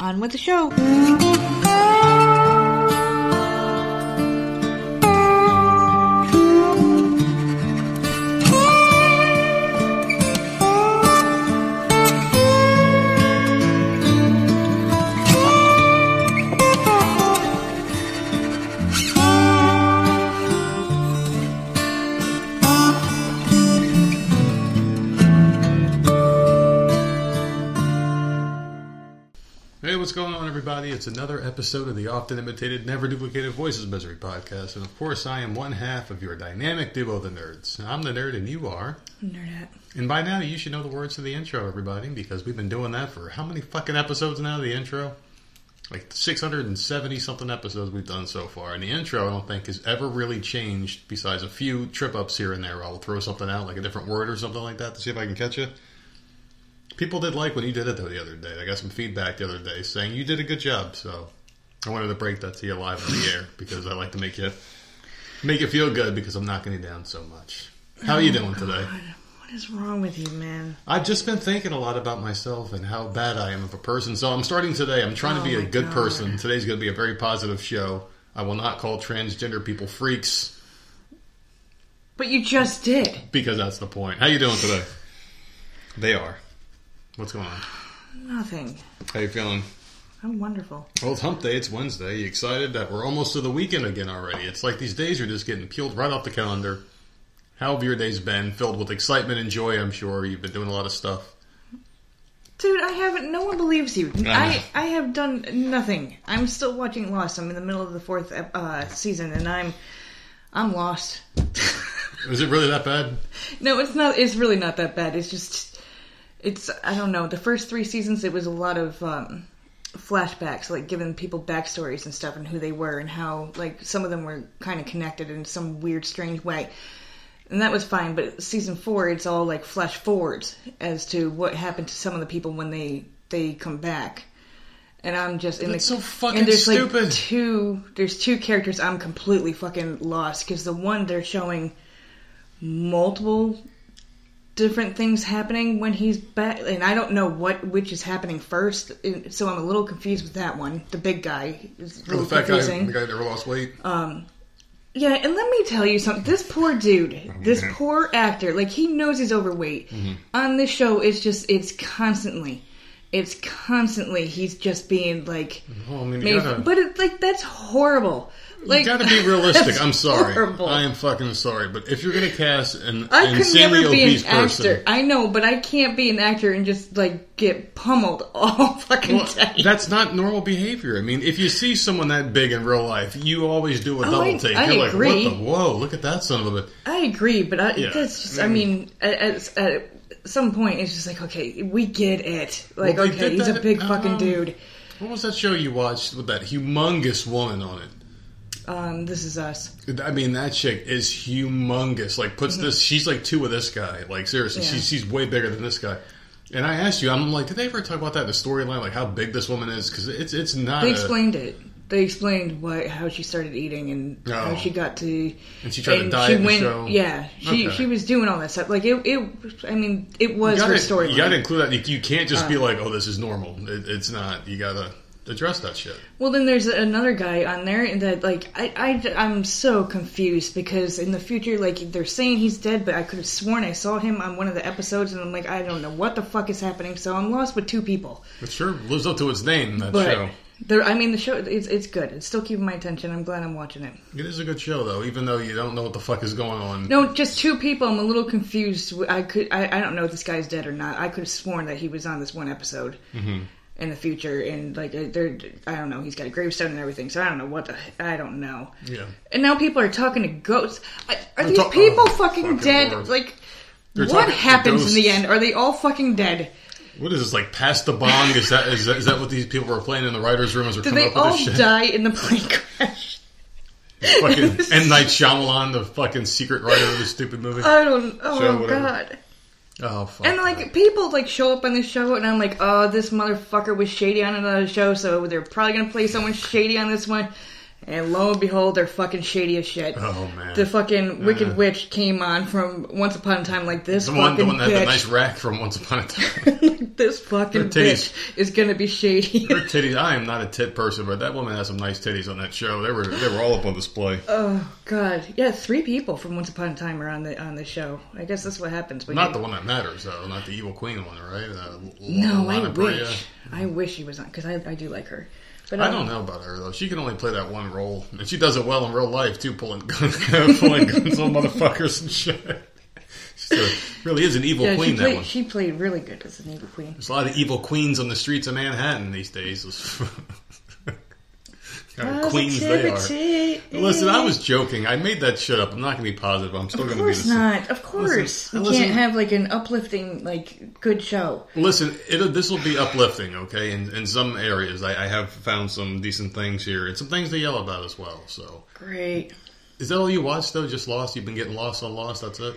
On with the show. Everybody? It's another episode of the often imitated, never duplicated Voices Misery podcast. And of course, I am one half of your dynamic duo, the nerds. I'm the nerd, and you are. Nerdette. And by now, you should know the words to the intro, everybody, because we've been doing that for how many fucking episodes now? The intro? Like 670 something episodes we've done so far. And the intro, I don't think, has ever really changed besides a few trip ups here and there. I'll throw something out, like a different word or something like that, to see if I can catch it. People did like when you did it though the other day. I got some feedback the other day saying you did a good job. So I wanted to break that to you live on the air because I like to make you make you feel good because I'm knocking you down so much. How are you oh, doing today? What is wrong with you, man? I've just been thinking a lot about myself and how bad I am of a person. So I'm starting today. I'm trying to be Oh a good God. person. Today's going to be a very positive show. I will not call transgender people freaks But you just did. because that's the point. How you doing today? They are. What's going on? Nothing. How you feeling? I'm wonderful. Well, it's hump day. It's Wednesday. You excited that we're almost to the weekend again already? It's like these days are just getting peeled right off the calendar. How have your days been? Filled with excitement and joy, I'm sure. You've been doing a lot of stuff. Dude, I haven't. No one believes you. know. I I have done nothing. I'm still watching Lost. I'm in the middle of the fourth uh, season, and I'm I'm lost. Is it really that bad? no, it's not. It's really not that bad. It's just it's I don't know. The first three seasons, it was a lot of um, flashbacks, like giving people backstories and stuff, and who they were, and how like some of them were kind of connected in some weird, strange way. And that was fine, but season four, it's all like flash forwards as to what happened to some of the people when they they come back. And I'm just in That's the so fucking and there's stupid. Like two, there's two characters I'm completely fucking lost because the one they're showing multiple different things happening when he's back, and I don't know what which is happening first. So I'm a little confused with that one. The big guy is a Or the fat guy, confusing. the guy that never lost weight? Um, Yeah, and let me tell you something. This poor dude, this poor actor, like he knows he's overweight. Mm-hmm. On this show, it's just it's constantly, it's constantly he's just being like, Well, I mean, made, gotta, but it's like that's horrible. Like you gotta be realistic. I'm sorry. horrible. I am fucking sorry. But if you're gonna cast an I could never be an person, actor. I know, but I can't be an actor and just like get pummeled all fucking Well, day. that's not normal behavior. I mean, if you see someone that big in real life, you always do a Oh, double I- take. I You're agree. like, what the whoa, look at that son of a bitch. I agree, but I, Yeah. that's just. I mean, at, at some point, it's just like, okay, we get it. Like, Well, they okay, did he's a that- big fucking um, dude. What was that show you watched with that humongous woman on it? Um, this is us. I mean, that chick is humongous. Like, puts this, she's like two of this guy. Like, seriously, Mm-hmm. Yeah. she's, she's way bigger than this guy. And I asked you, I'm like, did they ever talk about that in the storyline? Like, how big this woman is? Because it's it's not. They a- explained it. They explained why how she started eating and Oh. how she got to. And she tried to and diet she in the went, show? Yeah, she Okay. she was doing all that stuff. Like it, it. I mean, it was her gotta, storyline. you gotta include that. You, can't just be Uh. like, oh, this is normal. It, it's not. You gotta address that shit. Well, then there's another guy on there that like I, I I'm so confused because in the future like they're saying he's dead, but I could have sworn I saw him on one of the episodes, and I'm like I don't know what the fuck is happening. So I'm lost with two people. It sure lives up to its name, that But show. There, I mean the show it's it's good. It's still keeping my attention. I'm glad I'm watching it. It is a good show, though, even though you don't know what the fuck is going on. No, just two people. I'm a little confused. I could I, I don't know if this guy's dead or not. I could have sworn that he was on this one episode. Mm-hmm. In the future, and like uh, they're, I don't know. He's got a gravestone and everything, so I don't know what the, I don't know. Yeah. And now people are talking to ghosts. Are, are these ta- people oh, fucking, fucking dead? Lord. Like, They're what happens in the end? Are they all fucking dead? What is this, like, pass the bong? Is that, is that, is that what these people were playing in the writer's room as they're Did coming they up with all this shit? die in the plane crash? Fucking M. Night Shyamalan, the fucking secret writer of this stupid movie. I don't. Oh Show, whatever. god. oh, fuck. And like that. people like show up on this show, and I'm like, oh, this motherfucker was shady on another show, so they're probably gonna play someone shady on this one. And lo and behold, they're fucking shady as shit. Oh man, The fucking Wicked Uh-uh. Witch came on from Once Upon a Time like this the one, the one that had bitch. the nice rack from Once Upon a Time. this fucking bitch is gonna be shady. Her titties. I am not a tit person, but that woman has some nice titties on that show. They were they were all up on display. oh god, yeah, three people from Once Upon a Time are on the on the show. I guess that's what happens. When Not you, the one that matters though. Not the evil queen one, right? Uh, No, I Brea. wish. I wish he was on because I, I do like her. But I um, don't know about her though. She can only play that one role, and she does it well in real life too, pulling guns, pulling guns on motherfuckers and shit. She really is an evil Yeah, queen. she that one. She played really good as an evil queen. There's a lot of evil queens on the streets of Manhattan these days. kind of queens they are. Listen, I was joking. I made that shit up. I'm not going to be positive. I'm still going to be course the same. not. Of course, Listen, we listen. can't have like an uplifting, like good show. Listen, this will be uplifting, okay? In, in some areas, I, I have found some decent things here, and some things to yell about as well. So, Great. is that all you watched though? Just Lost? You've been getting lost on Lost. That's it.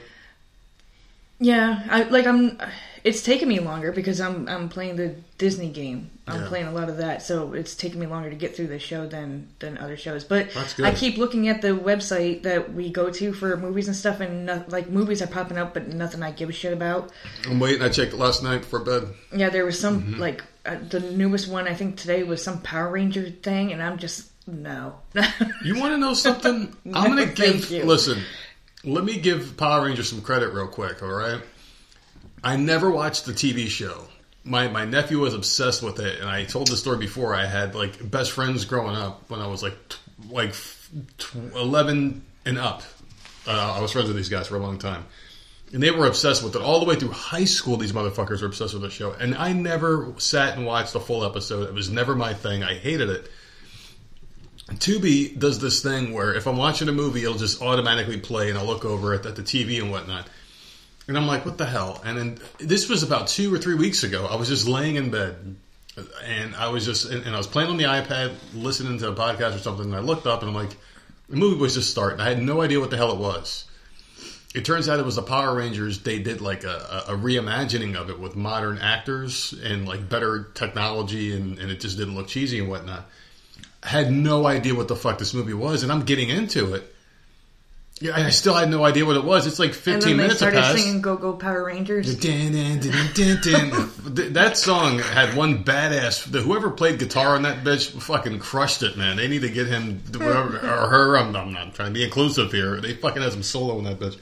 Yeah, I like. I'm. It's taken me longer because I'm I'm playing the Disney game. I'm Yeah. playing a lot of that, so it's taking me longer to get through the show than than other shows. But. I keep looking at the website that we go to for movies and stuff, and no, like movies are popping up, but nothing I give a shit about. I'm waiting. I checked it last night before bed. Yeah, there was some Mm-hmm. like uh, the newest one. I think today was some Power Ranger thing, and I'm just no. You want to know something? I'm going to Thank give. you. Listen, let me give Power Rangers some credit real quick. All right. I never watched the TV show. My my nephew was obsessed with it, and I told the story before. I had like best friends growing up when I was like like eleven and up. Uh, I was friends with these guys for a long time, and they were obsessed with it all the way through high school. These motherfuckers were obsessed with the show, and I never sat and watched a full episode. It was never my thing. I hated it. Tubi does this thing where if I'm watching a movie, it'll just automatically play, and I'll look over at the TV and whatnot. And I'm like, what the hell? And then this was about two or three weeks ago. I was just laying in bed, and I was just and, and I was playing on the iPad, listening to a podcast or something. And I looked up, and I'm like, the movie was just starting. I had no idea what the hell it was. It turns out it was the Power Rangers. They did like a, a, reimagining of it with modern actors and like better technology, and, and it just didn't look cheesy and whatnot. I had no idea what the fuck this movie was, and I'm getting into it. Yeah, I still had no idea what it was. It's like 15 and then they minutes have started singing "Go Go Power Rangers." Dun, dun, dun, dun, dun. Th- that song had one badass. the- Whoever played guitar on that bitch fucking crushed it, man. They need to get him whoever, or her. I'm, I'm not trying to be inclusive here. They fucking had some solo in that bitch.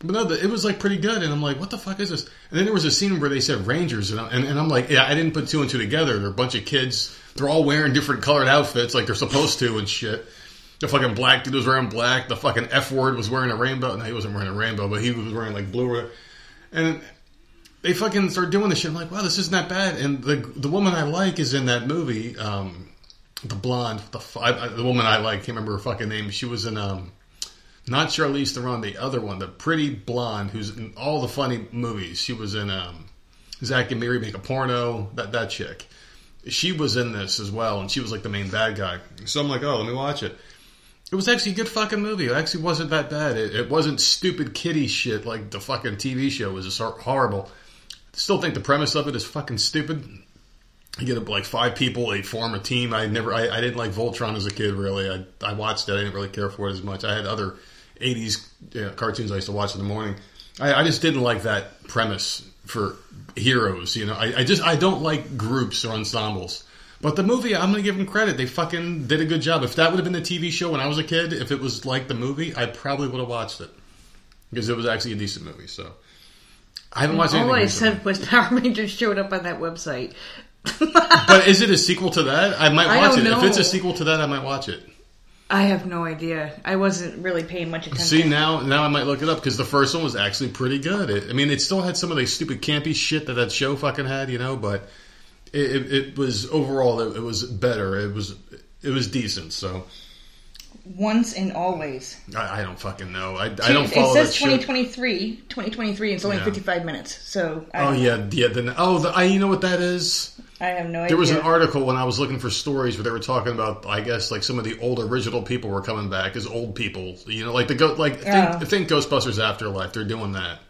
But no, the- it was like pretty good, and I'm like, what the fuck is this? And then there was a scene where they said Rangers, and, I, and, and I'm like, yeah, I didn't put two and two together. They're a bunch of kids. They're all wearing different colored outfits, like they're supposed to, and shit. The fucking black dude was wearing black. The fucking F word was wearing a rainbow. No, he wasn't wearing a rainbow, but he was wearing like blue. And they fucking start doing this shit. I'm like, wow, this isn't that bad. And the the woman I like is in that movie. Um, the blonde, the I, the woman I like, can't remember her fucking name. She was in um, not Charlize Theron, the other one, the pretty blonde who's in all the funny movies. She was in um, Zack and Miri Make a Porno. That that chick. She was in this as well, and she was like the main bad guy. So I'm like, oh, let me watch it. It was actually a good fucking movie. It actually wasn't that bad. It, it wasn't stupid kiddie shit like the fucking TV show was just hor- horrible. Still think the premise of it is fucking stupid. You get like five people, they form a team. I never, I, I didn't like Voltron as a kid. Really, I, I watched it. I didn't really care for it as much. I had other '80s you know, cartoons I used to watch in the morning. I, I just didn't like that premise for heroes. You know, I, I just I don't like groups or ensembles. But the movie, I'm gonna give them credit. They fucking did a good job. If that would have been the TV show when I was a kid, if it was like the movie, I probably would have watched it because it was actually a decent movie. So I haven't watched. All I recently. said was Power Rangers showed up on that website. But is it a sequel to that? I might I watch don't it. If it's a sequel to that, I might watch it. I have no idea. I wasn't really paying much attention. See now, now I might look it up because the first one was actually pretty good. It, I mean, it still had some of the stupid campy shit that that show fucking had, you know, but it, it, it was overall it, it was better. It was it was decent. So Once and always. I, I don't fucking know. I, I don't it says that shit. 2023. 2023. It's only Yeah. 55 minutes. So I, Oh yeah, yeah. Then oh, the, I you know what that is. I have no idea. There was an article when I was looking for stories where they were talking about, I guess, like some of the old original people were coming back as old people. You know, like the go, like Oh. think, think Ghostbusters Afterlife. They're doing that.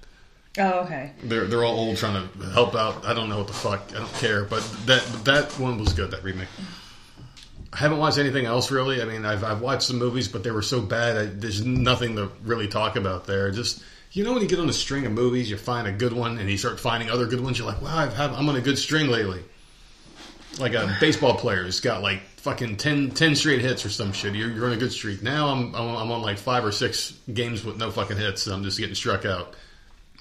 Oh, okay. They're they're all old, trying to help out. I don't know what the fuck. I don't care. But that that one was good. That remake. I haven't watched anything else really. I mean, I've, I've watched some movies, but they were so bad. I, there's nothing to really talk about there. Just you know, when you get on a string of movies, you find a good one, and you start finding other good ones. You're like, wow, I've have, I'm on a good string lately. Like a baseball player who's got like fucking 10, 10 straight hits or some shit. You're, you're on a good streak. Now I'm, I'm on like five or six games with no fucking hits. I'm just getting struck out.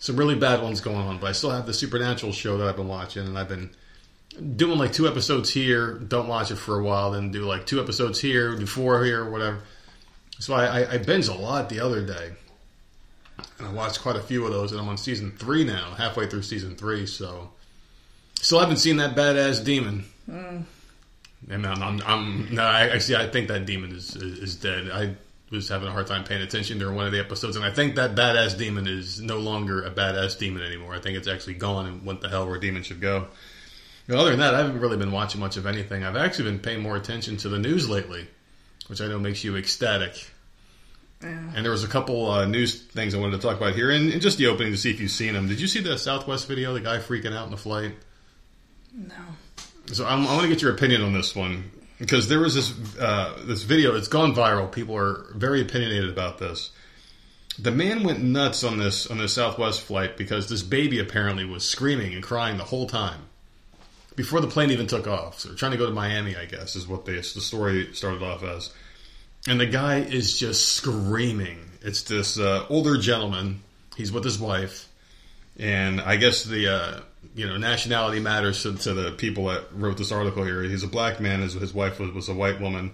Some really bad ones going on, but I still have the Supernatural show that I've been watching, and I've been doing like two episodes here, don't watch it for a while, then do like two episodes here, do four here, whatever. So I, I, I binged a lot the other day, and I watched quite a few of those, and I'm on season three now, halfway through season three. So still haven't seen that badass demon. Mm. And I'm, I'm, I'm no, I actually I think that demon is, is is dead. I was having a hard time paying attention during one of the episodes, and I think that badass demon is no longer a badass demon anymore. I think it's actually gone and went the hell where demon should go. But other than that, I haven't really been watching much of anything. I've actually been paying more attention to the news lately, which I know makes you ecstatic. Yeah. And there was a couple uh, news things I wanted to talk about here, and, and just the opening to see if you've seen them. Did you see the Southwest video? The guy freaking out in the flight. No. So I'm, I want to get your opinion on this one because there was this uh, this video. It's gone viral. People are very opinionated about this. The man went nuts on this on the Southwest flight because this baby apparently was screaming and crying the whole time before the plane even took off. So trying to go to Miami, I guess, is what they, the story started off as. And the guy is just screaming. It's this uh, older gentleman. He's with his wife, and I guess the uh, you know nationality matters to, to, the people that wrote this article here. He's a black man. His, his wife was, was a white woman,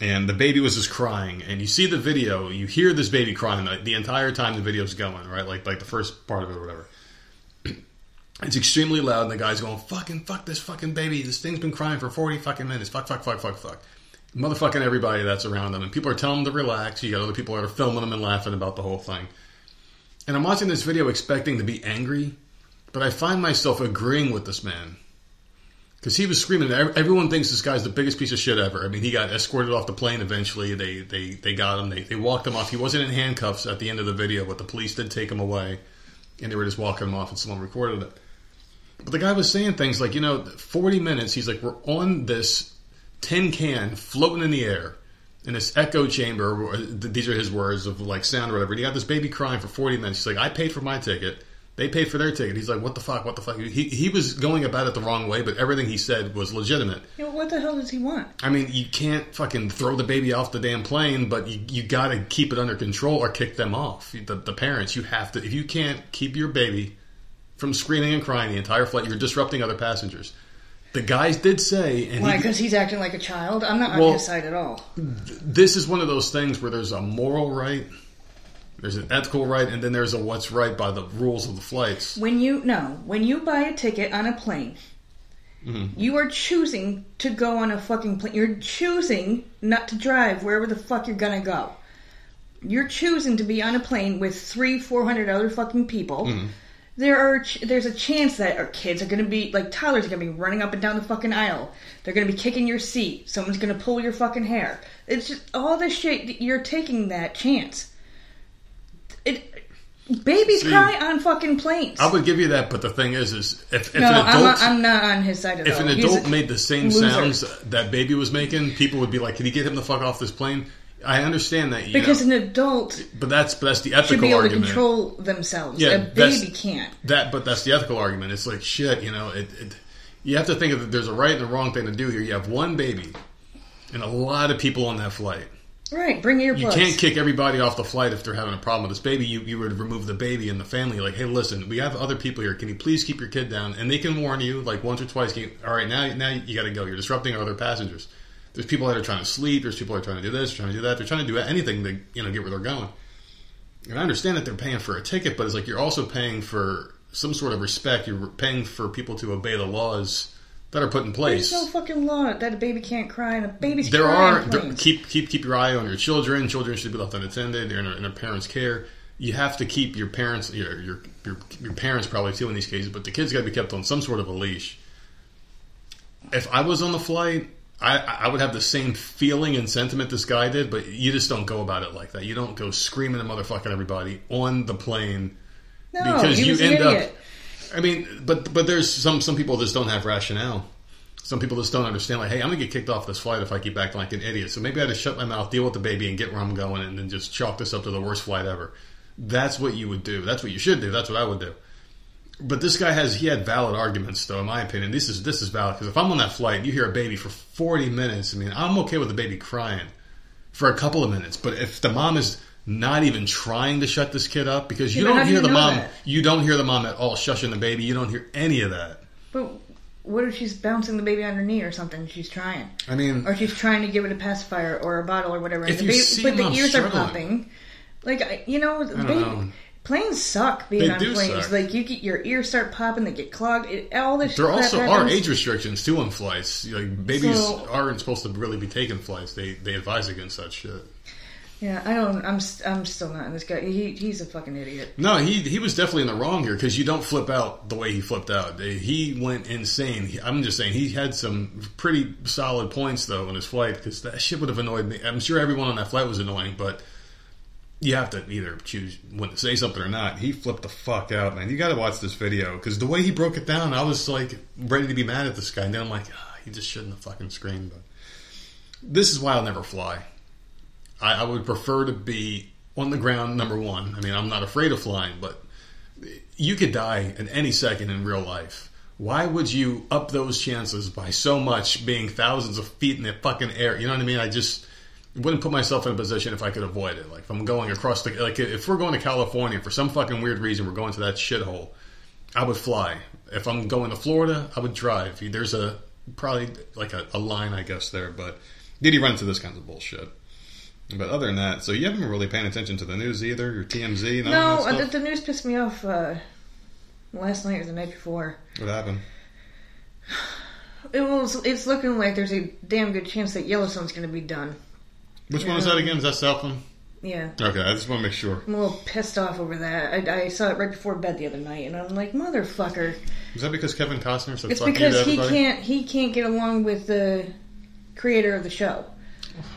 and the baby was just crying. And you see the video, you hear this baby crying the, the entire time the video's going, right? Like like the first part of it or whatever. It's extremely loud, and the guy's going, "Fucking fuck this fucking baby! This thing's been crying for forty fucking minutes. Fuck, fuck, fuck, fuck, fuck." Motherfucking everybody that's around them, and people are telling them to relax. You got other people that are filming them and laughing about the whole thing. And I'm watching this video expecting to be angry, but I find myself agreeing with this man because he was screaming. Everyone thinks this guy's the biggest piece of shit ever. I mean, he got escorted off the plane eventually. They they they got him. They they walked him off. He wasn't in handcuffs at the end of the video, but the police did take him away, and they were just walking him off, and someone recorded it. But the guy was saying things like, you know, 40 minutes, he's like, we're on this tin can floating in the air in this echo chamber. Uh, these are his words of like sound or whatever. And he got this baby crying for 40 minutes. He's like, I paid for my ticket. They paid for their ticket. He's like, what the fuck? What the fuck? He, he was going about it the wrong way, but everything he said was legitimate. Yeah, what the hell does he want? I mean, you can't fucking throw the baby off the damn plane, but you, you got to keep it under control or kick them off. The, the parents, you have to, if you can't keep your baby from screaming and crying the entire flight. You're disrupting other passengers. The guys did say, and why? Because he, he's acting like a child. I'm not well, on his side at all. Th- this is one of those things where there's a moral right, there's an ethical right, and then there's a what's right by the rules of the flights. When you no, when you buy a ticket on a plane, mm-hmm. you are choosing to go on a fucking plane. You're choosing not to drive wherever the fuck you're gonna go. You're choosing to be on a plane with three, four hundred other fucking people. Mm-hmm there are there's a chance that our kids are to be like toddlers are to be running up and down the fucking aisle. They're to be kicking your seat. Someone's to pull your fucking hair. It's just all this shit. You're taking that chance. It. Babies See, cry on fucking planes. I would give you that, but the thing is, is if, if no, an adult, I'm not, I'm not on his side at if an adult made the same loser. sounds that baby was making, people would be like, "Can you get him the fuck off this plane?" I understand that because know, an adult, but that's but that's the ethical should be able argument. to control themselves. Yeah, a baby can't. That, but that's the ethical argument. It's like shit. You know, it, it, you have to think of there's a right and a wrong thing to do here. You have one baby, and a lot of people on that flight. Right, bring earplugs. You can't kick everybody off the flight if they're having a problem with this baby. You you would remove the baby and the family. Like, hey, listen, we have other people here. Can you please keep your kid down? And they can warn you like once or twice. You, all right, now now you got to go. You're disrupting our other passengers. There's people that are trying to sleep. There's people that are trying to do this, trying to do that. They're trying to do anything to you know get where they're going. And I understand that they're paying for a ticket, but it's like you're also paying for some sort of respect. You're paying for people to obey the laws that are put in place. There's no fucking law that a baby can't cry and a baby's there are there, keep keep keep your eye on your children. Children should be left unattended. They're in their, in their parents' care. You have to keep your parents, your, your your your parents probably too in these cases, but the kids got to be kept on some sort of a leash. If I was on the flight I, I would have the same feeling and sentiment this guy did, but you just don't go about it like that. You don't go screaming and motherfucking everybody on the plane no, because you end up. I mean, but but there's some some people just don't have rationale. some people just don't understand. Like, hey, I'm gonna get kicked off this flight if I keep acting like an idiot. So maybe I just shut my mouth, deal with the baby, and get where I'm going, and then just chalk this up to the worst flight ever. That's what you would do. That's what you should do. That's what I would do. But this guy has he had valid arguments, though. In my opinion, this is this is valid because if I'm on that flight, and you hear a baby for 40 minutes. I mean, I'm okay with the baby crying for a couple of minutes, but if the mom is not even trying to shut this kid up because you Yeah, don't hear the mom, that? you don't hear the mom at all shushing the baby. You don't hear any of that. But what if she's bouncing the baby on her knee or something? She's trying, I mean, or she's trying to give it a pacifier or a bottle or whatever. If the you baby, see but the ears are popping. Like you know, the baby, know. planes suck being They on planes. suck. Like you get your ears start popping, they get clogged. It, all this. there also are age restrictions too on flights. Like babies So- aren't supposed to really be taking flights. They they advise against that shit. Yeah, I don't. I'm. I'm still not in this guy. He, he's a fucking idiot. No, he he was definitely in the wrong here because you don't flip out the way he flipped out. He went insane. I'm just saying he had some pretty solid points though in his flight because that shit would have annoyed me. I'm sure everyone on that flight was annoying, but you have to either choose when to say something or not. He flipped the fuck out, man. You got to watch this video because the way he broke it down, I was like ready to be mad at this guy, and then I'm like, ah, he just shouldn't have fucking screamed. But this is why I'll never fly. I, I would prefer to be on the ground, number one. I mean, I'm not afraid of flying, but you could die at any second in real life. Why would you up those chances by so much being thousands of feet in the fucking air? You know what I mean? I just wouldn't put myself in a position if I could avoid it. Like if I'm going across the, like if we're going to California for some fucking weird reason, we're going to that shithole. I would fly. If I'm going to Florida, I would drive. There's a probably like a, a line, I guess there, but did he run into this kind of bullshit? But other than that, so you haven't been really paying attention to the news either, your TMZ, none No, of that uh, stuff? the, the news pissed me off uh, last night or the night before. what happened? It was. It's looking like there's a damn good chance that Yellowstone's going to be done. Which one is that again? Is that Southland? Yeah, Okay, I just want to make sure. I'm a little pissed off over that. I, I saw it right before bed the other night, and I'm like, motherfucker. Is that because Kevin Costner said It's fuck you to because he can't. He can't get along with the creator of the show.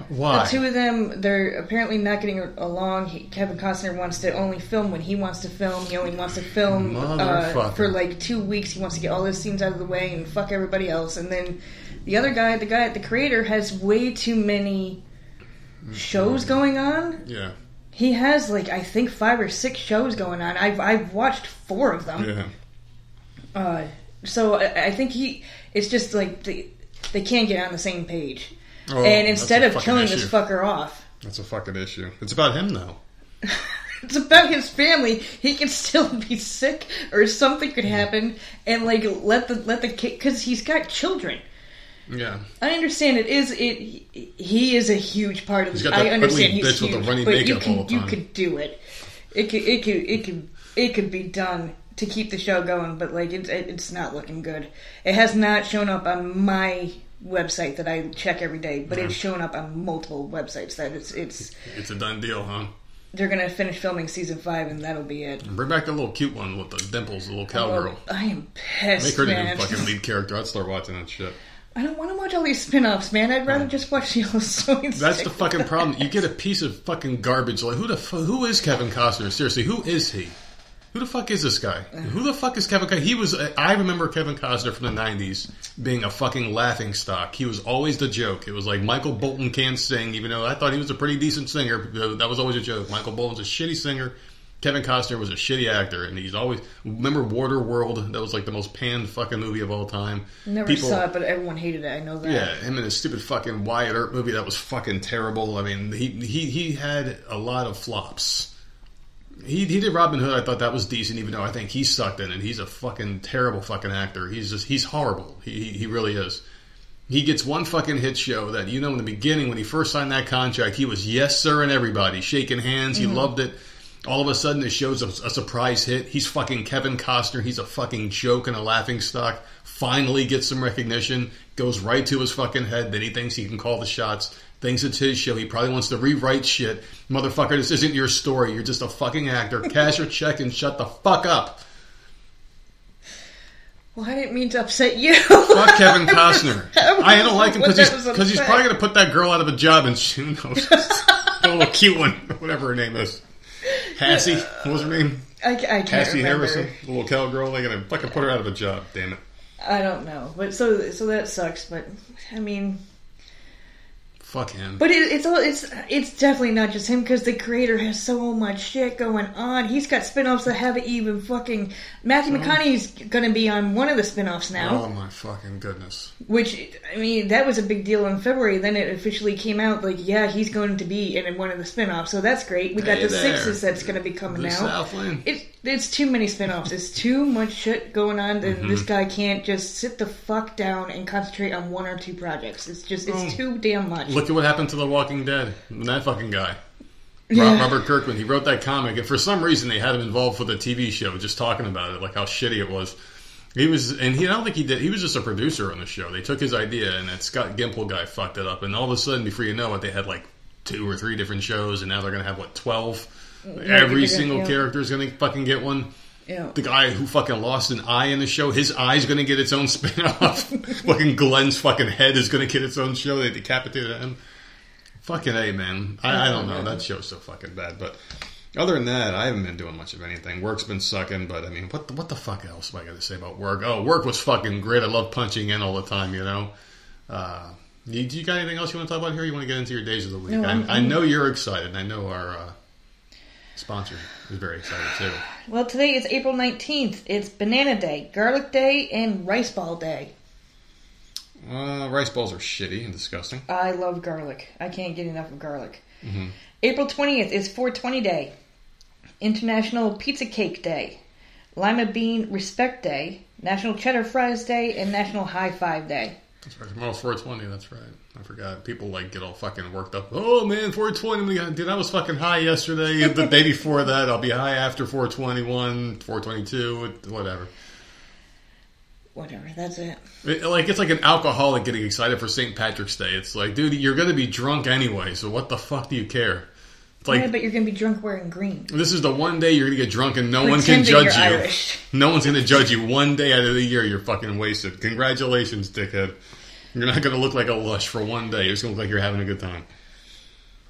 Why? The two of them, they're apparently not getting along. He, Kevin Costner wants to only film when he wants to film. He only wants to film uh, for like two weeks. He wants to get all his scenes out of the way and fuck everybody else. And then the other guy, the guy, the creator, has way too many shows going on. yeah, He has like I think five or six shows going on. I've I've watched four of them. yeah. Uh, so I, I think he. It's just like they, they can't get on the same page. Oh, and instead of killing issue. this fucker off, That's a fucking issue. It's about him though. it's about his family. He could still be sick, or something could mm-hmm. happen, and like let the let the kid because he's got children. Yeah. I understand it is it. He is a huge part of. He's the got that I understand ugly he's bitch with huge, the runny but you can you could do it. It could it could it could it could be done to keep the show going, but like it's it's not looking good. It has not shown up on my website that I check every day, but it's shown up on multiple websites that it's it's It's a done deal, huh? they're gonna finish filming season five and that'll be it. Bring back the little cute one with the dimples, the little oh, cowgirl. Well, I am pissed, Make her the new fucking lead character. I'd start watching that shit. I don't want to watch all these spin-offs, man. I'd rather just watch the Yellowstone. That's the fucking problem. You get a piece of fucking garbage. Like who the fu- who is Kevin Costner? Seriously, who is he? Who the fuck is this guy? Who the fuck is Kevin? Costner? He was. I remember Kevin Costner from the '90s being a fucking laughing stock. He was always the joke. It was like Michael Bolton can't sing, even though I thought he was a pretty decent singer. That was always a joke. Michael Bolton's a shitty singer. Kevin Costner was a shitty actor, and he's always remember Waterworld. That was like the most panned fucking movie of all time. Never People- saw it, but everyone hated it. I know that. yeah, him and his stupid fucking Wyatt Earp movie that was fucking terrible. I mean, he he he had a lot of flops. He he did Robin Hood. I thought that was decent, even though I think he sucked in it. He's a fucking terrible fucking actor. He's just he's horrible. He he, really is. He gets one fucking hit show that you know in the beginning when he first signed that contract, he was yes sir and everybody shaking hands. He mm-hmm. loved it. All of a sudden, it shows a, a surprise hit. He's fucking Kevin Costner. He's a fucking joke and a laughing stock. Finally gets some recognition. Goes right to his fucking head. Then he thinks he can call the shots. Thinks it's his show. He probably wants to rewrite shit. Motherfucker, this isn't your story. You're just a fucking actor. Cash your check and shut the fuck up. Well, I didn't mean to upset you. Fuck Kevin Costner. I don't like him because he's he's probably going to put that girl out of a job and who knows, the little cute one, whatever her name is, Hassie. What was her name? I, I can't Cassie remember. Harrison, the little cowgirl. They're going to fucking put her out of a job. Damn it. I don't know, but so so that sucks. But I mean, Fuck him. but it, it's all it's it's definitely not just him because the creator has so much shit going on. He's got spin-offs that haven't even fucking Matthew McConaughey's gonna be on one of the spin-offs now. oh my fucking goodness. Which I mean, that was a big deal in February. Then it officially came out like, yeah, he's going to be in one of the spin-offs. So that's great. We got Hey the there. sixes that's going to be coming The out. It, it's too many spin-offs. It's too much shit going on. That Mm-hmm. This guy can't just sit the fuck down and concentrate on one or two projects. It's just it's Oh. too damn much. Look at what happened to The Walking Dead. That fucking guy. Yeah. Robert Kirkman, he wrote that comic, and for some reason they had him involved with a TV show, just talking about it, like how shitty it was. He was, and he I don't think he did. He was just a producer on the show. They took his idea, and that Scott Gimple guy fucked it up. And all of a sudden, before you know it, they had like two or three different shows, and now they're gonna have what twelve. Every single character is gonna fucking get one. Yeah. The guy who fucking lost an eye in the show, his eye's gonna get its own spin-off. fucking Glenn's fucking head is gonna get its own show. They decapitated him. Fucking A, man. I, I don't know. That show's so fucking bad. But other than that, I haven't been doing much of anything. Work's been sucking, but I mean, what the, what the fuck else am I gonna say about work? Oh, work was fucking great. I love punching in all the time, you know? Uh, you, do you got anything else you want to talk about here? You want to get into your days of the week? No, I, I know you're excited. I know our uh, sponsor is very excited too. Well, today is April nineteenth. It's Banana Day, Garlic Day, and Rice Ball Day. Uh, rice balls are shitty and disgusting. I love garlic. I can't get enough of garlic. Mm-hmm. April 20th is 420 Day, International Pizza Cake Day, Lima Bean Respect Day, National Cheddar Fries Day, and National High Five Day. That's right. Tomorrow's 420. That's right. I forgot. People like get all fucking worked up. Oh man, 420. Dude, I was fucking high yesterday. the day before that, I'll be high after 421, 422, whatever. Whatever, that's it. It- like it's like an alcoholic getting excited for St. Patrick's Day. It's like, dude, you're gonna be drunk anyway. So what the fuck do you care? It's like yeah, but you're going to be drunk wearing green. this is the one day you're gonna get drunk and no one can judge you. Irish. No one's gonna judge you. One day out of the year, you're fucking wasted. Congratulations, dickhead. You're not gonna look like a lush for one day. You're just gonna look like you're having a good time.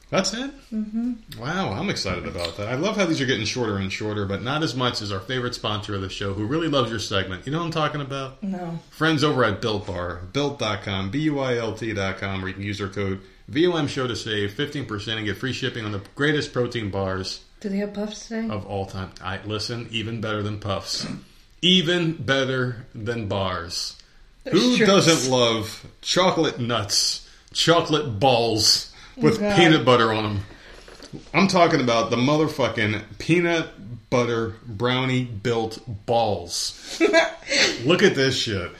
That's it. Mm-hmm. Wow, I'm excited about that. I love how these are getting shorter and shorter, but not as much as our favorite sponsor of the show, who really loves your segment. You know what I'm talking about? No. Friends over at Built Bar, built.com, B-U-I-L-T.com, where you can use our code VOM Show to save 15% and get free shipping on the greatest protein bars Do they have puffs today? of all time. I listen, even better than puffs, even better than bars. Who doesn't love chocolate nuts, chocolate balls with God. peanut butter on them? I'm talking about the motherfucking peanut butter brownie built balls. Look at this shit.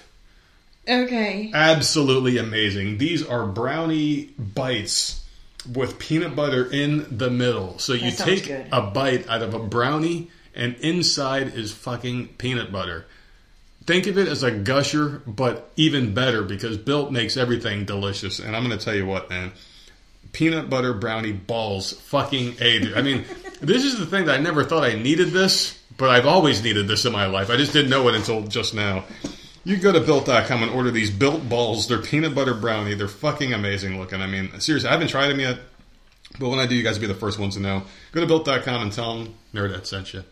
Okay. Absolutely amazing. These are brownie bites with peanut butter in the middle. So you take good. a bite out of a brownie, and inside is fucking peanut butter. Think of it as a gusher, but even better because Built makes everything delicious. And I'm going to tell you what, man. Peanut butter brownie balls, fucking a. I mean, this is the thing that I never thought I needed this, but I've always needed this in my life. I just didn't know it until just now. You go to built.com and order these built balls. They're peanut butter brownie. They're fucking amazing looking. I mean, seriously, I haven't tried them yet, but when I do, you guys will be the first ones to know. Go to built.com and tell them Nerdette sent you.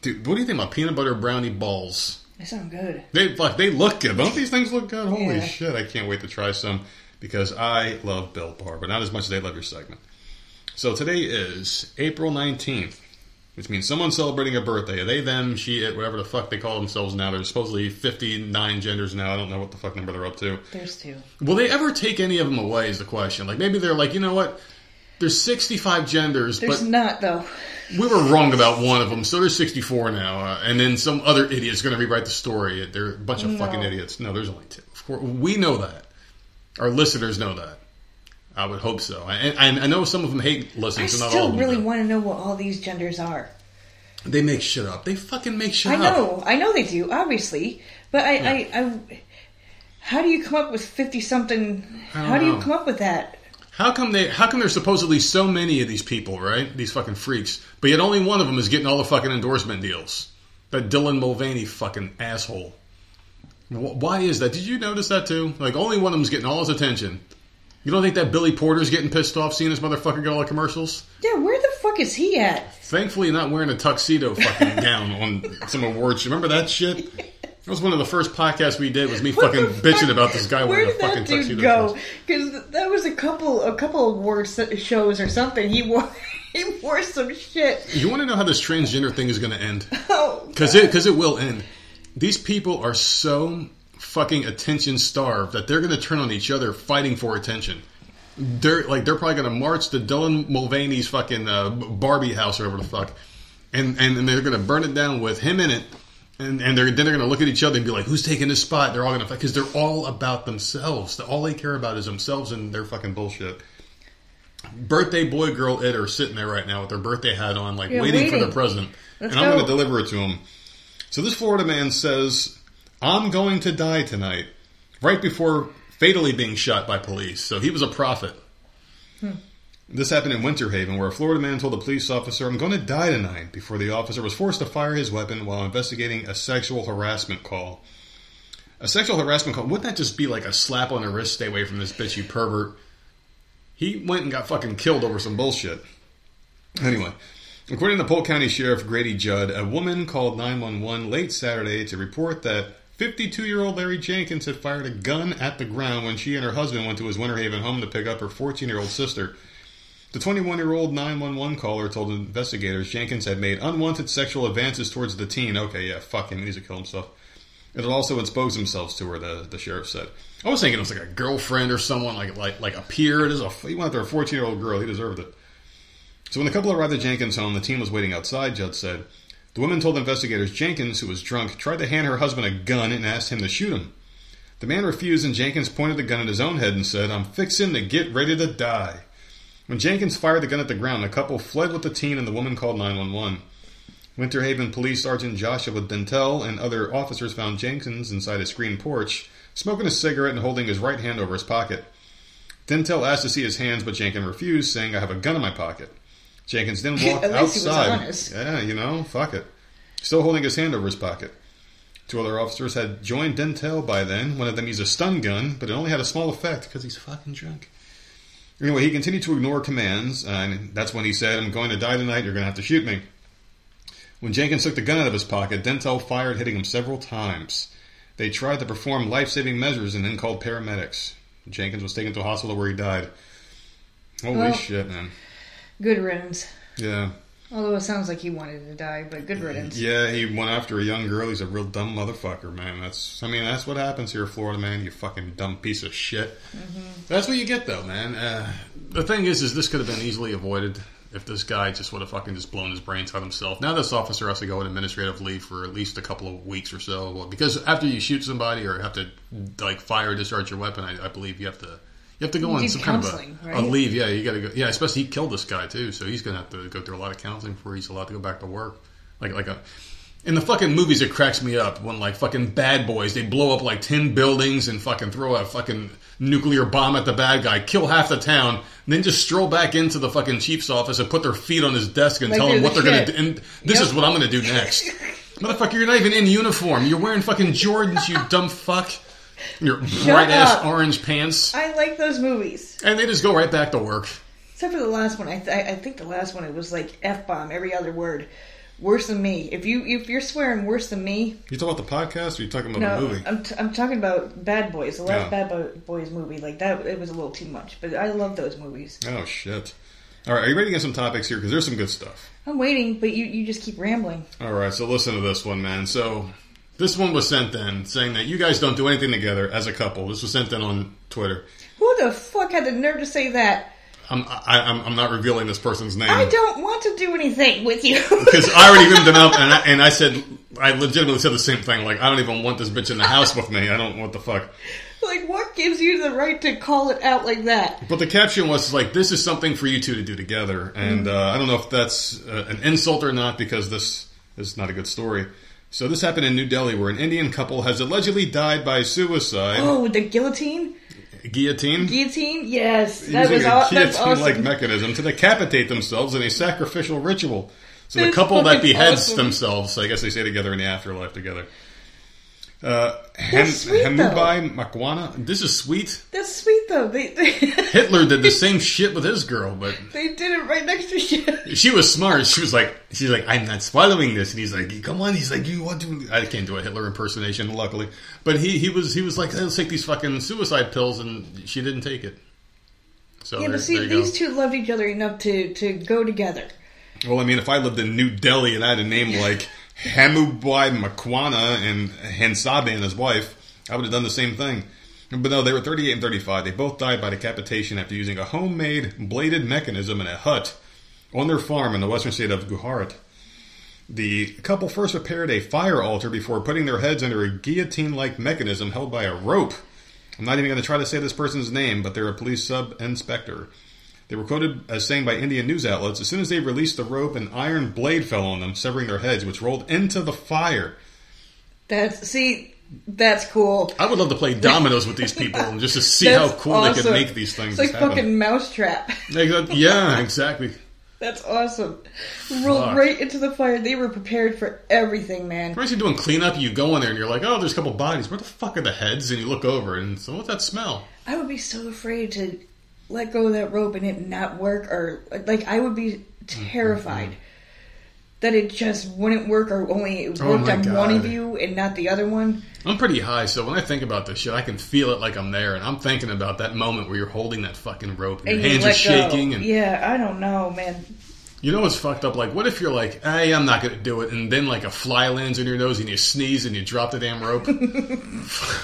Dude, what do you think about peanut butter brownie balls? They sound good. They fuck, they look good. Don't these things look good? Holy Yeah. shit! I can't wait to try some because I love Built Bar, but not as much as they love your segment. So today is April nineteenth, which means someone's celebrating a birthday. Are They, them, she, it, whatever the fuck they call themselves now. There's supposedly fifty nine genders now. I don't know what the fuck number they're up to. There's two. Will they ever take any of them away? Is the question. Like maybe they're like, you know what? There's 65 genders, There's but not though. We were wrong about one of them, so there's 64 now. Uh, and then some other idiot's going to rewrite the story. They're a bunch of No. fucking idiots. No, there's only two. Of course, we know that. Our listeners know that. I would hope so. And, and I know some of them hate listening, I so not all still really do. want to know what all these genders are. They make shit up. They fucking make shit I up. I know, I know they do, obviously, but I, I, I how do you come up with fifty something? I How do you know. come up with that? How come they? How come there's supposedly so many of these people, right? These fucking freaks, but yet only one of them is getting all the fucking endorsement deals. That Dylan Mulvaney fucking asshole. Why is that? Did you notice that too? Like only one of them's getting all his attention. You don't think that Billy Porter's getting pissed off seeing this motherfucker get all the commercials? Yeah, where the fuck is he at? Thankfully, not wearing a tuxedo fucking gown on some awards. Remember that shit? That was one of the first podcasts we did. Was me fucking bitching about this guy Where wearing a fucking tuxedo. go? Because that was a couple, a couple of war shows or something. He wore, he wore some shit. You want to know how this transgender thing is going to end? Oh, Because it because it will end. These people are so fucking attention starved that they're going to turn on each other fighting for attention. They're like they're probably going to march to Dylan Mulvaney's fucking uh, Barbie house or whatever the fuck, and and, and they're going to burn it down with him in it. And, and they're, then they're going to look at each other and be like, "Who's taking this spot?" They're all going to fight because they're all about themselves. All they care about is themselves and their fucking bullshit. Birthday boy, girl, it are sitting there right now with their birthday hat on, like Yeah, waiting, for waiting. their present, Let's and I'm going to deliver it to them. So this Florida man says, "I'm going to die tonight," right before fatally being shot by police. So he was a prophet. Hmm. This happened in Winter Haven, where a Florida man told a police officer, "I'm going to die tonight," before the officer was forced to fire his weapon while investigating a sexual harassment call. A sexual harassment call wouldn't that just be like a slap on the wrist? Stay away from this bitch, you pervert. He went and got fucking killed over some bullshit. Anyway, according to Polk County Sheriff Grady Judd, a woman called 911 late Saturday to report that 52 year old Larry Jenkins had fired a gun at the ground when she and her husband went to his Winter Haven home to pick up her 14 year old sister. The 21 year old 911 caller told investigators Jenkins had made unwanted sexual advances towards the teen. Okay, yeah, fuck him. He needs to kill himself. It had also exposed themselves to her, the, the sheriff said. I was thinking it was like a girlfriend or someone, like like like a peer. It is a, he went after a 14 year old girl. He deserved it. So when the couple arrived at Jenkins' home, the teen was waiting outside, Judd said. The woman told investigators Jenkins, who was drunk, tried to hand her husband a gun and asked him to shoot him. The man refused, and Jenkins pointed the gun at his own head and said, I'm fixing to get ready to die. When Jenkins fired the gun at the ground, the couple fled with the teen and the woman called 911. Winter Haven Police Sergeant Joshua Dentel and other officers found Jenkins inside a screened porch, smoking a cigarette and holding his right hand over his pocket. Dentel asked to see his hands, but Jenkins refused, saying, I have a gun in my pocket. Jenkins then walked At least he was outside. Yeah, you know, fuck it. Still holding his hand over his pocket. Two other officers had joined Dentel by then. One of them used a stun gun, but it only had a small effect because he's fucking drunk. Anyway, he continued to ignore commands, uh, and that's when he said, I'm going to die tonight, you're going to have to shoot me. When Jenkins took the gun out of his pocket, Dentel fired, hitting him several times. They tried to perform life saving measures and then called paramedics. Jenkins was taken to a hospital where he died. Holy Well- shit, man. good riddance. Yeah. Although it sounds like he wanted to die, but good riddance. Yeah, he went after a young girl. He's a real dumb motherfucker, man. That's, I mean, that's what happens here, Florida man. You fucking dumb piece of shit. That's what you get, though, man. Uh, the thing is, is this could have been easily avoided if this guy just would have fucking just blown his brains out himself. Now this officer has to go on administrative leave for at least a couple of weeks or so. Because after you shoot somebody or have to like fire or discharge your weapon, I, I believe you have to. You have to go You on some kind of a, a leave. Yeah, you got to go. Yeah, especially he killed this guy too, so he's gonna have to go through a lot of counseling before he's allowed to go back to work. Like like a in the fucking movies, it cracks me up when like fucking bad boys they blow up like ten buildings and fucking throw a fucking nuclear bomb at the bad guy, kill half the town, and then just stroll back into the fucking chief's office and put their feet on his desk and Like tell him what the they're gonna do. And this Yep. is what I'm gonna do next. Motherfucker, you're not even in uniform. You're wearing fucking Jordans, you dumb fuck. Your bright ass orange pants. I like those movies. And they just go right back to work. Except for the last one. I, th- I think the last one it was like f bomb every other word. Worse than me. If you if you're swearing worse than me, You talking about the podcast or you talking about no, the movie? I'm t- I'm talking about Bad Boys. The last. Bad Bo- Boys movie, like that, it was a little too much. But I love those movies. Oh shit! All right, are you ready to get some topics here? Because there's some good stuff. I'm waiting, but you you just keep rambling. All right, so listen to this one, man. So this one was sent in saying that you guys don't do anything together as a couple. This was sent in on Twitter. Who the fuck had the nerve to say that? I'm I, I'm, I'm not revealing this person's name I don't want to do anything with you. because I already rimmed him up, and I, and I said I legitimately said the same thing. Like I don't even want this bitch in the house with me. I don't what the fuck. like, what gives you the right to call it out like that? But the caption was like, "This is something for you two to do together," and uh, I don't know if that's uh, an insult or not because this is not a good story. So this happened in New Delhi, where an Indian couple has allegedly died by suicide, Oh, the guillotine, guillotine, guillotine. Yes, that was a aw- that's awesome. mechanism to decapitate themselves in a sacrificial ritual. So the couple that beheads awesome. themselves, I guess they stay together in the afterlife together. Uh, Hem, That's sweet, Makwana. This is sweet. That's sweet though. They they, Hitler did the same shit with his girl, but they did it right next to you. she was smart. She was like, she's like, I'm not swallowing this, and he's like, come on. He's like, you want to? I can't do a Hitler impersonation, luckily, but he he was he was like, let's take these fucking suicide pills, and she didn't take it. So Yeah, there, but see, these go. two loved each other enough to to go together. Well, I mean, if I lived in New Delhi and I had a name like Hamubai Makwana and Hansabe and his wife, I would have done the same thing. But no, they were 38 and 35. They both died by decapitation after using a homemade bladed mechanism in a hut on their farm in the western state of Gujarat. The couple first prepared a fire altar before putting their heads under a guillotine like mechanism held by a rope. I'm not even going to try to say this person's name, but they're a police sub inspector. They were quoted as saying by Indian news outlets, as soon as they released the rope, an iron blade fell on them, severing their heads, which rolled into the fire. That's see, that's cool. I would love to play dominoes with these people and just to see how cool they awesome. could make these things It's like happen. fucking mousetrap. Yeah, exactly. That's awesome. Rolled Fuck. right into the fire. They were prepared for everything, man. First, you're doing cleanup, you go in there and you're like, oh, there's a couple bodies. Where the fuck are the heads? And you look over and so what's that smell? I would be so afraid to let go of that rope and it not work, or like I would be terrified mm-hmm. that it just wouldn't work, or only it Oh worked my on one of you and not the other one. I'm pretty high, so when I think about this shit, I can feel it like I'm there, and I'm thinking about that moment where you're holding that fucking rope and, And your you hands are let go. shaking, and yeah, I don't know, man. you know what's fucked up? Like, what if you're like, hey, I'm not gonna do it, and then like a fly lands in your nose and you sneeze and you drop the damn rope?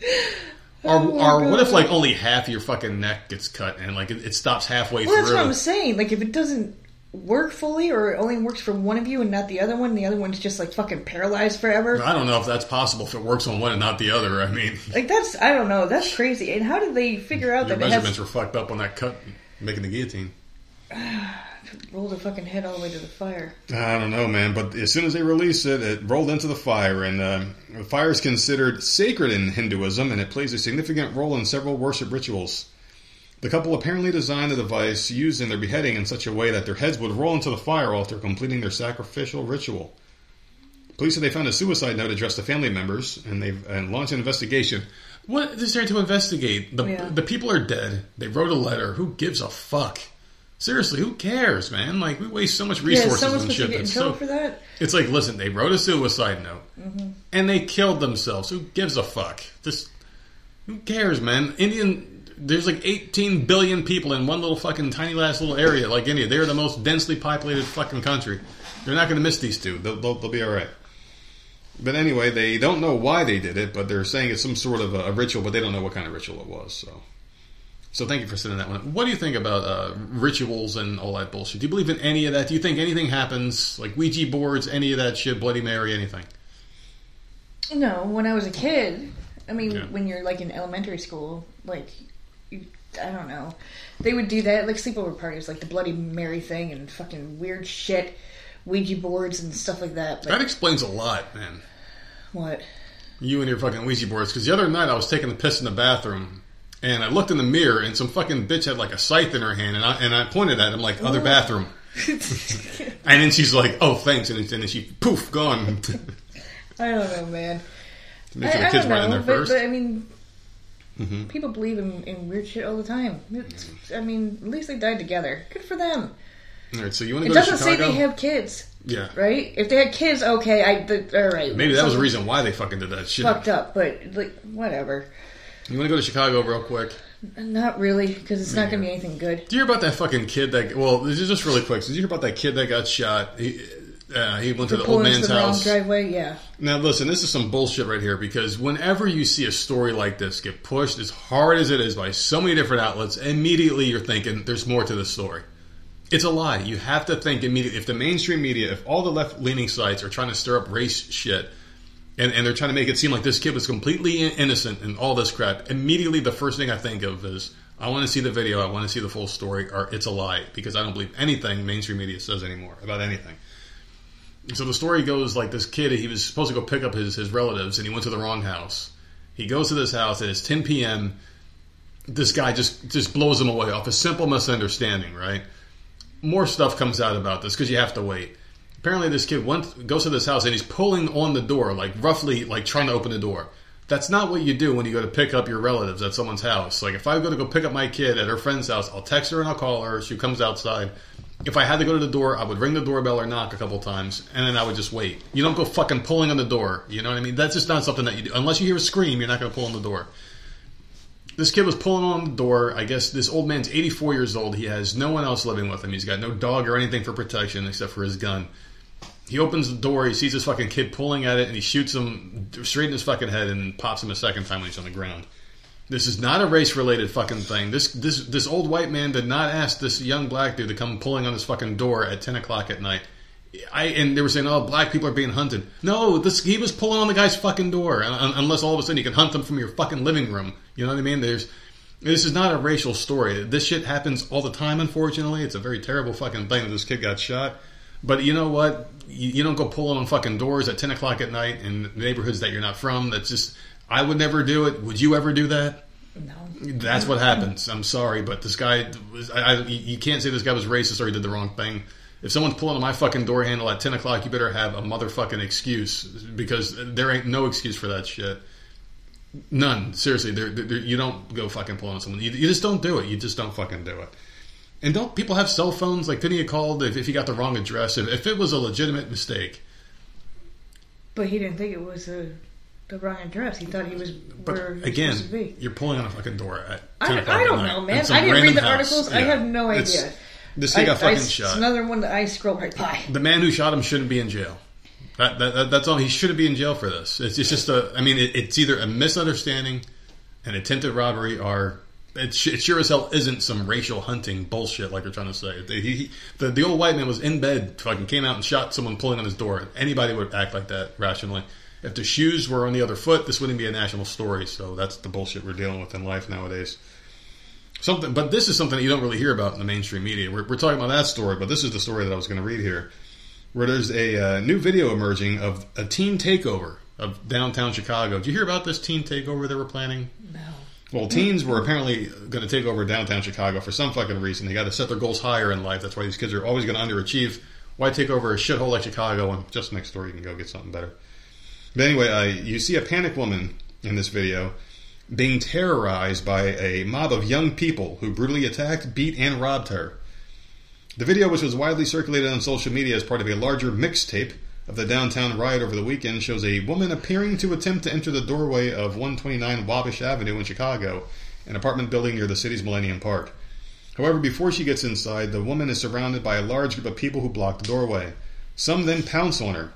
Or, Oh or what if like only half your fucking neck gets cut and like it, it stops halfway through? Well, that's what I'm saying. Like, if it doesn't work fully, or it only works for one of you and not the other one, the other one's just like fucking paralyzed forever. I don't know if that's possible if it works on one and not the other. I mean, Like, that's I don't know. That's crazy. And how did they figure out your that it measurements has were fucked up on that cut making the guillotine. roll the fucking head all the way to the fire? I don't know, man. But as soon as they released it, it rolled into the fire, and um, the fire is considered sacred in Hinduism, and it plays a significant role in several worship rituals. The couple apparently designed the device used in their beheading in such a way that their heads would roll into the fire altar, completing their sacrificial ritual. Police said they found a suicide note addressed to family members, and they've and launched an investigation. What is there to investigate? The Yeah. the people are dead. They wrote a letter. Who gives a fuck? Seriously, who cares, man? Like we waste so much Yeah, resources someone and shit. get in so for that? it's like, listen, they wrote a suicide note Mm-hmm. and they killed themselves. Who gives a fuck? Just who cares, man? Indian, there's like 18 billion people in one little fucking tiny last little area like India. They're the most densely populated fucking country. They're not going to miss these two. They'll, they'll, they'll be all right. But anyway, they don't know why they did it, but they're saying it's some sort of a, a ritual, but they don't know what kind of ritual it was. So, so thank you for sending that one. up. What do you think about uh, rituals and all that bullshit? Do you believe in any of that? Do you think anything happens, like Ouija boards, any of that shit, Bloody Mary, anything? No, when I was a kid, I mean, Yeah. when you're like in elementary school, like, you, I don't know, they would do that, like sleepover parties, like the Bloody Mary thing and fucking weird shit, Ouija boards and stuff like that. That explains a lot, man. what? You and your fucking Ouija boards. Because the other night I was taking a piss in the bathroom, and I looked in the mirror, and some fucking bitch had like a scythe in her hand, and I, and I pointed at him like, other bathroom. And then she's like, "Oh, thanks," and then, she poof gone. I don't know, man. Make sure I, the I kids don't right in know, there but, first. but I mean, Mhm. people believe in, in weird shit all the time. It's, I mean, at least they died together. Good for them. All right, so you want It to go to doesn't say they have kids, yeah, right? If they had kids, okay, I the, all right. maybe that was the reason why they fucking did that shit. Fucked up, but like whatever. You want to go to Chicago real quick? Not really, because it's not going to be anything good. Do you hear about that fucking kid that? Well, this is just really quick. So did you hear about that kid that got shot? He, uh, he went to To the old man's the house. driveway, yeah. Now, listen, this is some bullshit right here because whenever you see a story like this get pushed as hard as it is by so many different outlets, immediately you're thinking there's more to the story. It's a lie. You have to think immediately. If the mainstream media, if all the left leaning sites are trying to stir up race shit and, and they're trying to make it seem like this kid was completely innocent and all this crap, immediately the first thing I think of is I want to see the video, I want to see the full story, or it's a lie because I don't believe anything mainstream media says anymore about anything. So the story goes like this kid, he was supposed to go pick up his, his relatives and he went to the wrong house. He goes to this house and it's 10 p.m. This guy just, just blows him away off a simple misunderstanding, right? More stuff comes out about this because you have to wait. Apparently, this kid went, goes to this house and he's pulling on the door, like roughly, like trying to open the door. That's not what you do when you go to pick up your relatives at someone's house. Like if I go to go pick up my kid at her friend's house, I'll text her and I'll call her. She comes outside. If I had to go to the door, I would ring the doorbell or knock a couple times, and then I would just wait. You don't go fucking pulling on the door. You know what I mean? That's just not something that you do. Unless you hear a scream, you're not going to pull on the door. This kid was pulling on the door. I guess this old man's 84 years old. He has no one else living with him. He's got no dog or anything for protection except for his gun. He opens the door. He sees this fucking kid pulling at it, and he shoots him straight in his fucking head and pops him a second time when he's on the ground. This is not a race related fucking thing. This this this old white man did not ask this young black dude to come pulling on his fucking door at 10 o'clock at night. I and they were saying, "Oh, black people are being hunted." No, this he was pulling on the guy's fucking door. Unless all of a sudden you can hunt them from your fucking living room. You know what I mean? There's this is not a racial story. This shit happens all the time. Unfortunately, it's a very terrible fucking thing that this kid got shot. But you know what? You, you don't go pulling on fucking doors at 10 o'clock at night in neighborhoods that you're not from. That's just I would never do it. Would you ever do that? No. That's what happens. I'm sorry, but this guy was. I, I, you can't say this guy was racist or he did the wrong thing. If someone's pulling on my fucking door handle at 10 o'clock, you better have a motherfucking excuse because there ain't no excuse for that shit. None. Seriously, there, there, you don't go fucking pulling on someone. You, you just don't do it. You just don't fucking do it. And don't people have cell phones? Like, couldn't you call if, if you got the wrong address? If, if it was a legitimate mistake, But he didn't think it was a, the wrong address. He thought he was but where he was again, supposed to be. you're pulling on a fucking door at 10 I, o'clock I at don't night know, in man. some I didn't read random the house. articles. I Yeah. have no It's- idea. This thing I, got fucking I, shot. It's another one that I scrolled right by. the man who shot him shouldn't be in jail. That, that, that- that's all. He shouldn't be in jail for this. It's, it's just a. I mean, it, it's either a misunderstanding, an attempted robbery, or it, sure as hell isn't some racial hunting bullshit like they're trying to say. He, he, the, the old white man was in bed, fucking came out and shot someone pulling on his door. Anybody would act like that rationally. If the shoes were on the other foot, this wouldn't be a national story. So that's the bullshit we're dealing with in life nowadays. Something, but this is something that you don't really hear about in the mainstream media. We're, we're talking about that story, but this is the story that I was going to read here, where there's a uh, new video emerging of a teen takeover of downtown Chicago. Did you hear about this teen takeover they were planning? No. Well, teens were apparently going to take over downtown Chicago for some fucking reason. They got to set their goals higher in life. That's why these kids are always going to underachieve. Why take over a shithole like Chicago when just next door you can go get something better? But anyway, uh, you see a panic woman in this video being terrorized by a mob of young people who brutally attacked, beat, and robbed her. The video, which was widely circulated on social media as part of a larger mixtape of the downtown riot over the weekend, shows a woman appearing to attempt to enter the doorway of 129 Wabash Avenue in Chicago, an apartment building near the city's Millennium Park. However, before she gets inside, the woman is surrounded by a large group of people who block the doorway. Some then pounce on her.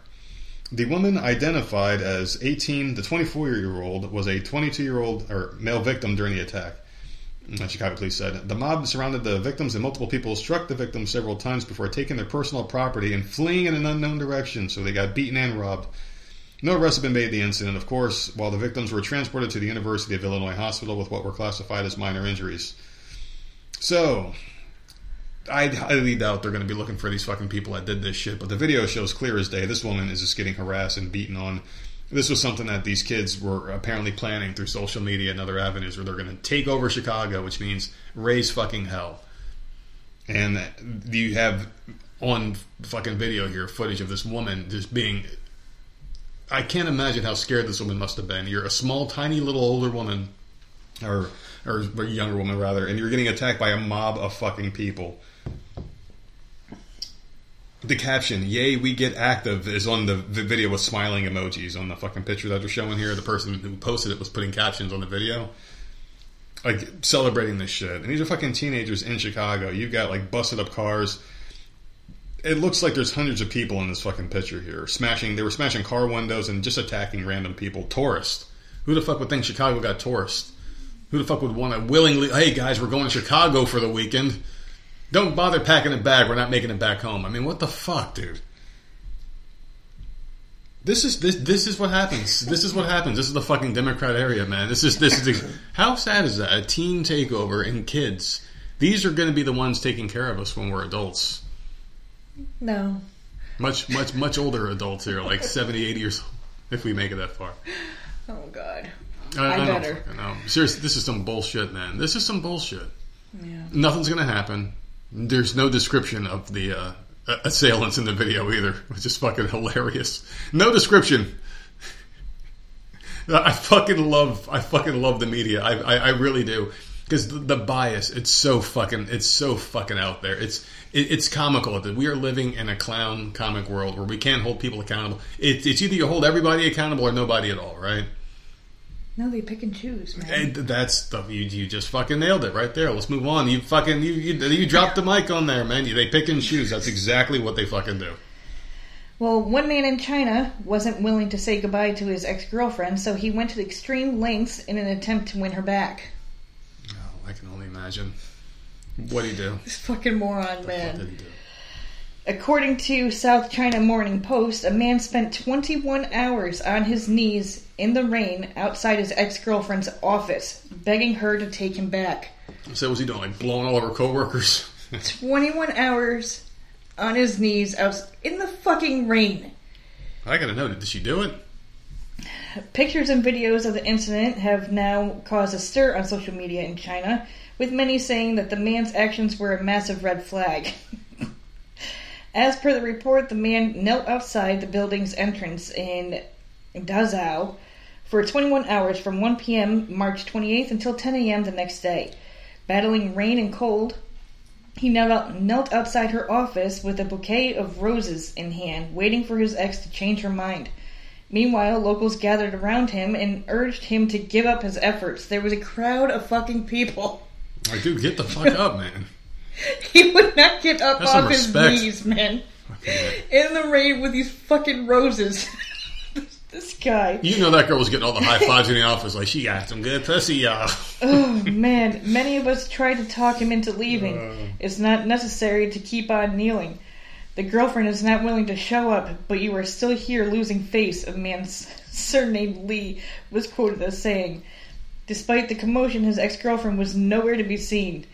The woman identified as 18 to 24 year old was a 22 year old or er, male victim during the attack. Uh, Chicago police said the mob surrounded the victims and multiple people struck the victims several times before taking their personal property and fleeing in an unknown direction. So they got beaten and robbed. No arrests have been made in the incident, of course, while the victims were transported to the University of Illinois Hospital with what were classified as minor injuries. So, I highly doubt they're going to be looking for these fucking people that did this shit, but the video shows clear as day this woman is just getting harassed and beaten on. This was something that these kids were apparently planning through social media and other avenues where they're going to take over Chicago, which means raise fucking hell. And you have on fucking video here footage of this woman just being. I can't imagine how scared this woman must have been. You're a small, tiny little older woman, or or younger woman rather, and you're getting attacked by a mob of fucking people. The caption, "Yay, we get active," is on the, the video with smiling emojis on the fucking picture that they're showing here. The person who posted it was putting captions on the video, like celebrating this shit. And these are fucking teenagers in Chicago. You've got like busted up cars. It looks like there's hundreds of people in this fucking picture here, smashing. They were smashing car windows and just attacking random people. Tourists. Who the fuck would think Chicago got tourists? Who the fuck would want to willingly? Hey guys, we're going to Chicago for the weekend. Don't bother packing a bag. We're not making it back home. I mean, what the fuck, dude? This is this this is what happens. This is what happens. This is the fucking Democrat area, man. This is this is the, how sad is that? A teen takeover and kids. These are going to be the ones taking care of us when we're adults. No. Much much much older adults here, like 70, 80 years old, if we make it that far. Oh God. I, I I don't better. know. Seriously, this is some bullshit, man. This is some bullshit. Yeah. Nothing's going to happen. There's no description of the uh, assailants in the video either, which is fucking hilarious. No description. I fucking love, I fucking love the media. I, I, I really do. Because the, the bias, it's so fucking, it's so fucking out there. It's, it, it's comical that we are living in a clown comic world where we can't hold people accountable. It, it's either you hold everybody accountable or nobody at all, right? No, they pick and choose, man. And that's the you, you just fucking nailed it right there. Let's move on. You fucking you you, you dropped the mic on there, man. You, they pick and choose. That's exactly what they fucking do. Well, one man in China wasn't willing to say goodbye to his ex girlfriend, so he went to extreme lengths in an attempt to win her back. Oh, I can only imagine. What would he do? This fucking moron, What man. did he do? According to South China Morning Post, a man spent 21 hours on his knees in the rain outside his ex girlfriend's office, begging her to take him back. So was he doing like blowing all of her coworkers? 21 hours on his knees out in the fucking rain. I gotta know. Did she do it? Pictures and videos of the incident have now caused a stir on social media in China, with many saying that the man's actions were a massive red flag. As per the report, the man knelt outside the building's entrance in Dazhou for 21 hours from 1 p.m. March 28th until 10 a.m. the next day. Battling rain and cold, he knelt, outside her office with a bouquet of roses in hand, waiting for his ex to change her mind. Meanwhile, locals gathered around him and urged him to give up his efforts. There was a crowd of fucking people. Like, dude, get the fuck up, man. He would not get up some off his respect. knees, man. Fucking- In the rain with these fucking roses. this guy. You know that girl was getting all the high fives in the office. Like she got some good pussy, y'all. Oh man, many of us tried to talk him into leaving. Uh. It's not necessary to keep on kneeling. The girlfriend is not willing to show up, but you are still here losing face, a man surnamed Lee was quoted as saying. Despite the commotion, his ex girlfriend was nowhere to be seen.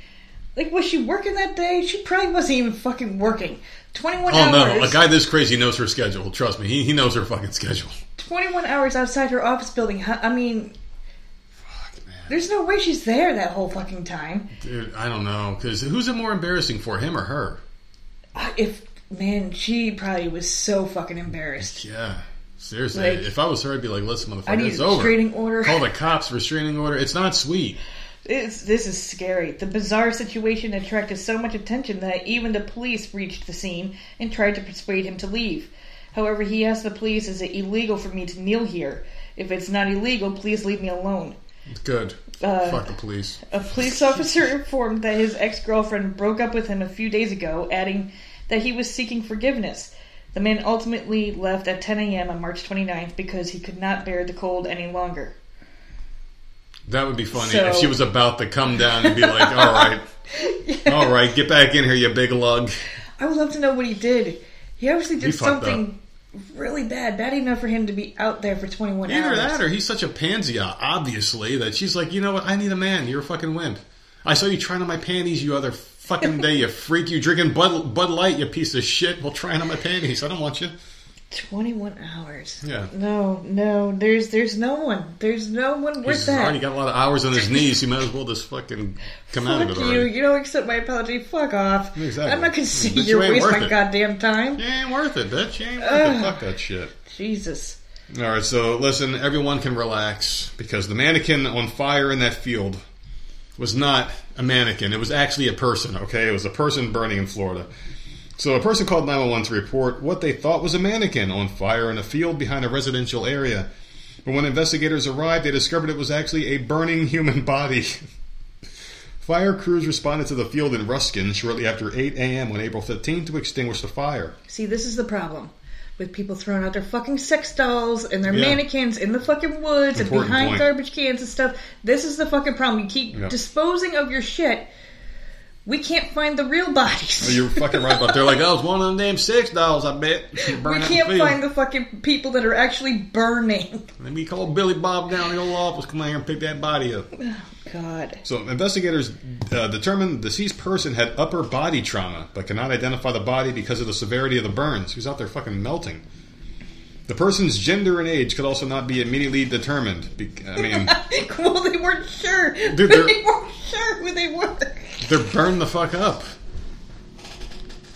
Like, was she working that day? She probably wasn't even fucking working. 21 Oh no, hours. a guy this crazy knows her schedule. Trust me, he, he knows her fucking schedule. 21 hours outside her office building. Huh? I mean, Fuck, man. there's no way she's there that whole fucking time. Dude, I don't know. Because who's it more embarrassing for, him or her? Uh, If, man, she probably was so fucking embarrassed. Yeah. Seriously, Like- if I was her, I'd be like, listen, motherfucker, I need it's a over. restraining order. Call the cops, restraining order. It's not sweet. It's, this is scary. The bizarre situation attracted so much attention that even the police reached the scene and tried to persuade him to leave. However, he asked the police, Is it illegal for me to kneel here? If it's not illegal, please leave me alone. Good. Uh, Fuck the police. A police officer informed that his ex girlfriend broke up with him a few days ago, adding that he was seeking forgiveness. The man ultimately left at 10 a.m. on March 29th because he could not bear the cold any longer. That would be funny So- if she was about to come down and be like, all right, all right, get back in here, you big lug. I would love to know what he did. He obviously did He something really bad, bad enough for him to be out there for 21 Either hours. that or he's such a pansy, obviously, that she's like, you know what, I need a man. You're a fucking wind. I saw you trying on my panties you other fucking day, you freak. You drinking Bud, Bud Light, you piece of shit. Well, trying on my panties. I don't want you. 21 hours. Yeah. No, no, there's there's no one. There's no one worth that. Already got a lot of hours on his knees. He might as well just fucking come out of Fuck it you. already. You don't accept my apology. Fuck off. Exactly. I'm not gonna see But you you waste my it. goddamn time. You ain't worth it, bitch. You ain't worth Ugh. it. Fuck that shit. Jesus. All right, so listen, everyone can relax because the mannequin on fire in that field was not a mannequin. It was actually a person, okay? It was a person burning in Florida. So a person called 911 to report what they thought was a mannequin on fire in a field behind a residential area. But when investigators arrived, they discovered it was actually a burning human body. Fire crews responded to the field in Ruskin shortly after 8 a.m. on April 15 to extinguish the fire. See, this is the problem with people throwing out their fucking sex dolls and their Yeah. mannequins in the fucking woods Important and behind point. garbage cans and stuff. This is the fucking problem. You keep Yeah. disposing of your shit. We can't find the real bodies. You're fucking right about. They're like, oh, it's one of them damn sex dolls. I bet. we can't the find the fucking people that are actually burning. Let me call Billy Bob down to the old office. Come out here and pick that body up. God. So investigators uh, determined the deceased person had upper body trauma, but cannot identify the body because of the severity of the burns. He was out there fucking melting. The person's gender and age could also not be immediately determined. Be- I mean, well, they weren't sure. Dude, they're- weren't sure who they were. they're burned the fuck up.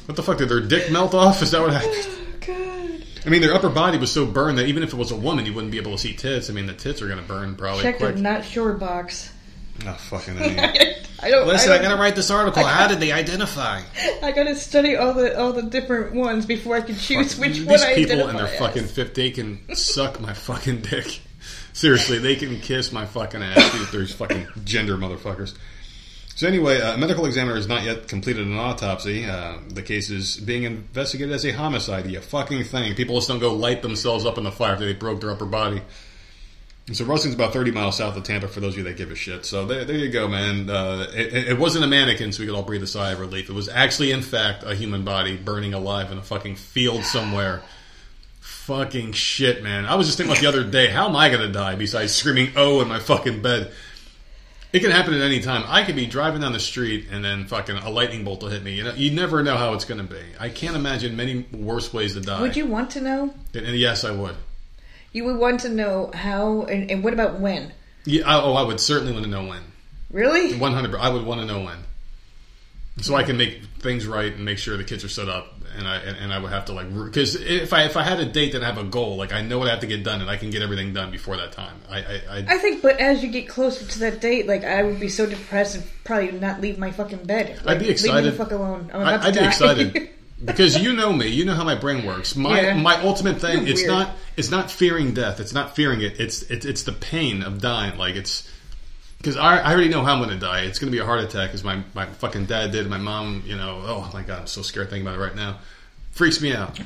What the fuck? Did their dick melt off? Is that what happened? Oh, God. I mean, their upper body was so burned that even if it was a woman, you wouldn't be able to see tits. I mean, the tits are going to burn probably Check the not sure box. Oh, fucking A. I don't. Listen, I, I don't, gotta write this article. How did they identify? I gotta study all the all the different ones before I can choose which These one I people identify in their as. fucking fifth, they can suck my fucking dick. Seriously, they can kiss my fucking ass. These there's fucking gender motherfuckers. So anyway, a medical examiner has not yet completed an autopsy. Uh, the case is being investigated as a homicide. You fucking thing. People just don't go light themselves up in the fire after they broke their upper body. And so Ruskin's about 30 miles south of Tampa for those of you that give a shit. So there, there you go, man. Uh, it, it- it wasn't a mannequin, so we could all breathe a sigh of relief. It was actually, in fact, a human body burning alive in a fucking field somewhere. Fucking shit, man. I was just thinking about the other day, how am I going to die besides screaming oh in my fucking bed? It can happen at any time. I could be driving down the street and then fucking a lightning bolt will hit me. You know, you never know how it's going to be. I can't imagine many worse ways to die. Would you want to know? And, and yes, I would. You would want to know how, and, and what about when? Yeah, I, oh, I would certainly want to know when. Really? One hundred. I would want to know when, so I can make things right and make sure the kids are set up. And I and, and I would have to like because if I if I had a date and I have a goal, like I know what I have to get done, and I can get everything done before that time. I I, I, I think, but as you get closer to that date, like I would be so depressed and probably not leave my fucking bed. Like, I'd be excited. Leave me the fuck alone. I'm I, about I'd to be excited because you know me. You know how my brain works. My Yeah. my ultimate thing. You're it's weird. not it's not fearing death. It's not fearing it. It's it's it's the pain of dying. Like it's because I, I already know how I'm going to die. It's going to be a heart attack, as my my fucking dad did. My mom, you know. Oh my god, I'm so scared thinking about it right now. Freaks me out.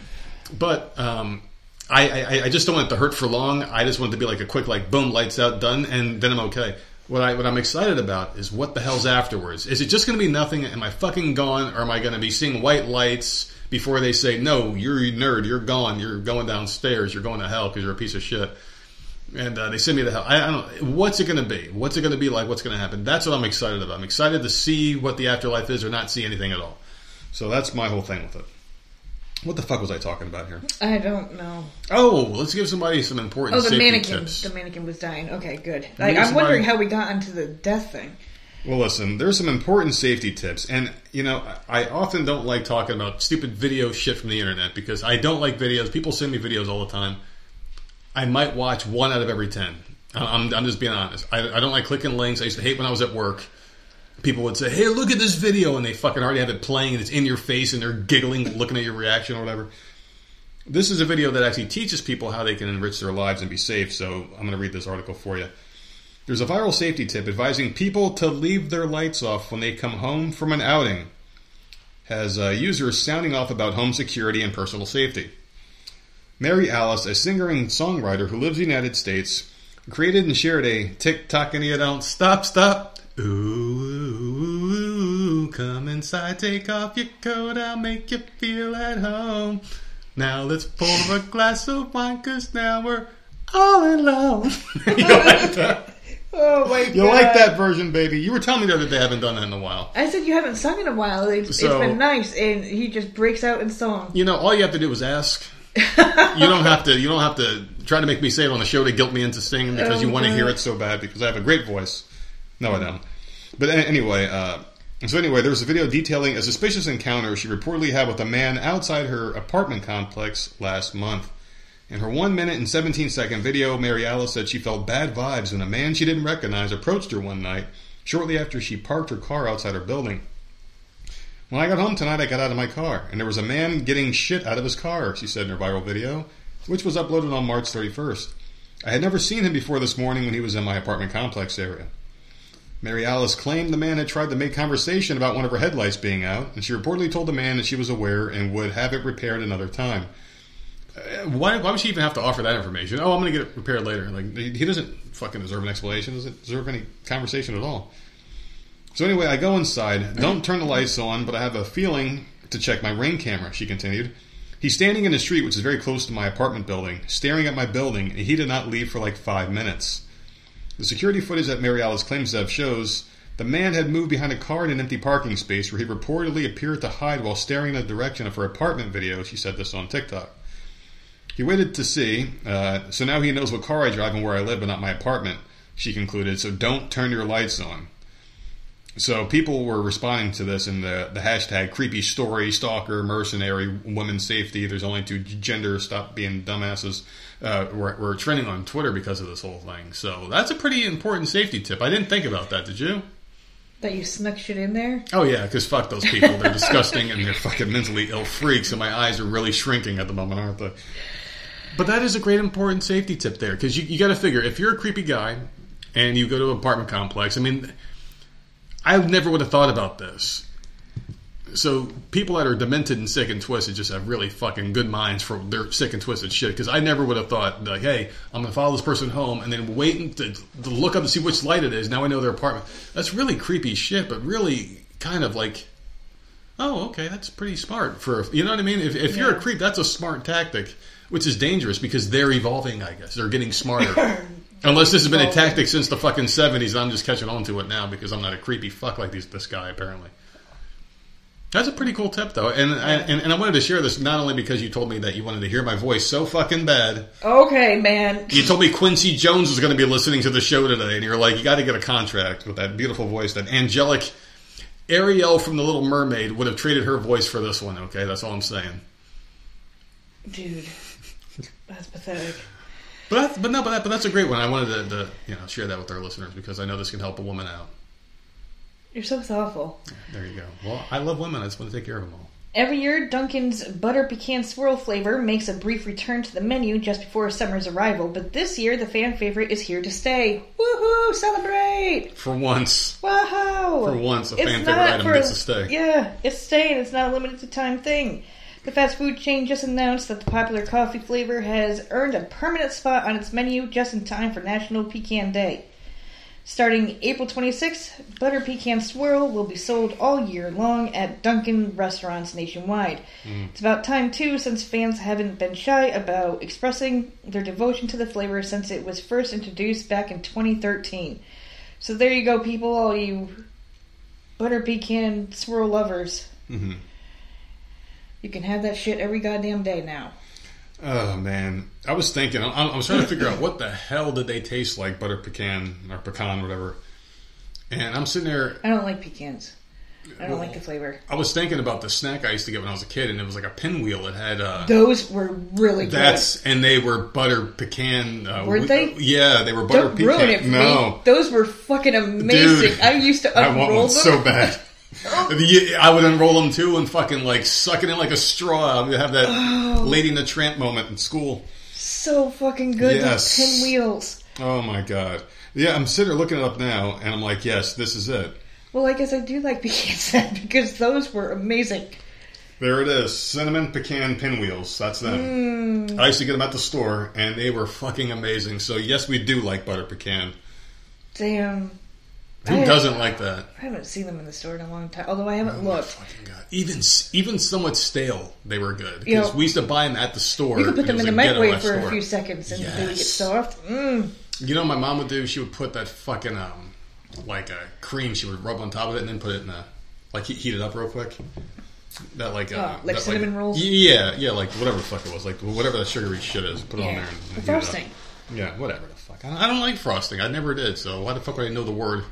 But um, I, I I just don't want it to hurt for long. I just want it to be like a quick like boom, lights out, done, and then I'm okay. What I what I'm excited about is what the hell's afterwards. Is it just going to be nothing? Am I fucking gone, or am I going to be seeing white lights before they say no? You're a nerd. You're gone. You're going downstairs. You're going to hell because you're a piece of shit. And uh, they send me to hell. I, I don't. What's it going to be? What's it going to be like? What's going to happen? That's what I'm excited about. I'm excited to see what the afterlife is, or not see anything at all. So that's my whole thing with it. What the fuck was I talking about here? I don't know. Oh, let's give somebody some important Oh, the safety mannequin. tips. The mannequin was dying. Okay, good. Like, I'm somebody- wondering how we got onto the death thing. Well, listen, there's some important safety tips, and you know, I often don't like talking about stupid video shit from the internet because I don't like videos. People send me videos all the time. I might watch one out of every ten. I'm, I'm just being honest. I, I don't like clicking links. I used to hate when I was at work. People would say, "Hey, look at this video," and they fucking already have it playing, and it's in your face, and they're giggling, looking at your reaction or whatever. This is a video that actually teaches people how they can enrich their lives and be safe. So I'm going to read this article for you. There's a viral safety tip advising people to leave their lights off when they come home from an outing. Has uh, users sounding off about home security and personal safety. Mary Alice, a singer and songwriter who lives in the United States, created and shared a TikTok and you don't stop, stop. Ooh, ooh, ooh, come inside, take off your coat, I'll make you feel at home. Now let's pour a glass of wine, cause now we're all in love. you like that? Oh my god! You like that version, baby? You were telling me the other day I haven't done that in a while. I said you haven't sung in a while. It's, So- it's been nice, and he just breaks out in song. You know, all you have to do is ask. you don't have to. You don't have to try to make me say it on the show to guilt me into singing because oh you Oh, want to hear it so bad because I have a great voice. No, I don't. But anyway, uh, so anyway, there was a video detailing a suspicious encounter she reportedly had with a man outside her apartment complex last month. In her one minute and 17 second video, Mary Alice said she felt bad vibes when a man she didn't recognize approached her one night shortly after she parked her car outside her building. When I got home tonight, I got out of my car, and there was a man getting shit out of his car, she said in her viral video, which was uploaded on March 31st. I had never seen him before this morning when he was in my apartment complex area. Mary Alice claimed the man had tried to make conversation about one of her headlights being out, and she reportedly told the man that she was aware and would have it repaired another time. Uh, Why, why would she even have to offer that information? Oh, I'm going to get it repaired later. Like he doesn't fucking deserve an explanation. Doesn't deserve any conversation at all. So anyway, I go inside. Don't turn the lights on, but I have a feeling to check my ring camera. She continued. He's standing in the street, which is very close to my apartment building, staring at my building, and he did not leave for like five minutes. The security footage that Mary Alice claims to have shows the man had moved behind a car in an empty parking space where he reportedly appeared to hide while staring in the direction of her apartment video. She said this on TikTok. He waited to see, uh, so now he knows what car I drive and where I live, but not my apartment, she concluded, so don't turn your lights on. So people were responding to this in the, the hashtag creepy story, stalker, mercenary, women's safety. There's only two genders. Stop being dumbasses. Uh, we're, we're trending on Twitter because of this whole thing. So that's a pretty important safety tip. I didn't think about that. Did you? That you snuck shit in there? Oh yeah, because fuck those people. They're disgusting and they're fucking mentally ill freaks. And my eyes are really shrinking at the moment, aren't they? But that is a great important safety tip there because you, you got to figure if you're a creepy guy and you go to an apartment complex. I mean, I never would have thought about this. So people that are demented and sick and twisted just have really fucking good minds for their sick and twisted shit. Because I never would have thought like, hey, I'm gonna follow this person home and then wait to, to look up to see which light it is. Now I know their apartment. That's really creepy shit, but really kind of like, oh, okay, that's pretty smart for you know what I mean. If, if you're a creep, that's a smart tactic, which is dangerous because they're evolving. I guess they're getting smarter. Unless this has been a tactic since the fucking seventies, I'm just catching on to it now because I'm not a creepy fuck like these, this guy apparently. That's a pretty cool tip though, and, I and and I wanted to share this not only because you told me that you wanted to hear my voice so fucking bad. Okay, man. You told me Quincy Jones was going to be listening to the show today, and you're like, you got to get a contract with that beautiful voice, that angelic Ariel from The Little Mermaid would have traded her voice for this one. Okay, that's all I'm saying. Dude. That's pathetic. But that's, but no, but, that, but that's a great one. I wanted to, to you know share that with our listeners because I know this can help a woman out. You're so thoughtful. There you go. Well, I love women. I just want to take care of them all. Every year, Dunkin's Butter Pecan Swirl flavor makes a brief return to the menu just before summer's arrival, but this year the fan favorite is here to stay. Woohoo! Celebrate! For once, Wow! For once, a It's fan favorite item for- gets to stay. Yeah, it's staying. It's not a limited time thing. The fast food chain just announced that the popular coffee flavor has earned a permanent spot on its menu just in time for National Pecan Day. Starting April 26th, Butter Pecan Swirl will be sold all year long at Dunkin' restaurants nationwide. It's about time, too, since fans haven't been shy about expressing their devotion to the flavor since it was first introduced back in 2013. So there you go, people, all you butter pecan swirl lovers. hmm You can have that shit every goddamn day now. Oh man, I was thinking. I, I was trying to figure out what the hell did they taste like, butter pecan or pecan, whatever. And I'm sitting there. I don't like pecans. I don't Well, like the flavor. I was thinking about the snack I used to get when I was a kid, and it was like a pinwheel. It had uh, Those were really good. that's and they were butter pecan. Uh, Were they? Yeah, they were butter don't pecan. ruin it no, me. Those were fucking amazing. Dude, I used to I want one them. so bad. I would unroll them too and fucking like suck it in like a straw. I would have that Oh. Lady in the Tramp moment in school. So fucking good. Yes. Pinwheels. Oh my god. Yeah, I'm sitting there looking it up now, and I'm like, yes, this is it. Well, I guess I do like pecans then because those were amazing. There it is. Cinnamon pecan pinwheels. That's them. Mm. I used to get them at the store, and they were fucking amazing. So, yes, we do like butter pecan. Damn. Who doesn't like that? I haven't seen them in the store in a long time. Although I haven't looked. Fucking God. Even even somewhat stale, they were good. You Because know, we used to buy them at the store. You could put and them it in was the microwave for a store. few seconds and they would get Yes. soft. Mm. You know, what my mom would do. She would put that fucking um, like a cream. She would rub on top of it and then put it in a like he- heat it up real quick. That like uh, Oh, like that, cinnamon rolls? Yeah, yeah, like whatever the fuck it was, like whatever that sugary shit is. Put it on Yeah. there and, The heat it up. frosting. Yeah, whatever the fuck. I don't, I don't like frosting. I never did. So why the fuck would I know the word?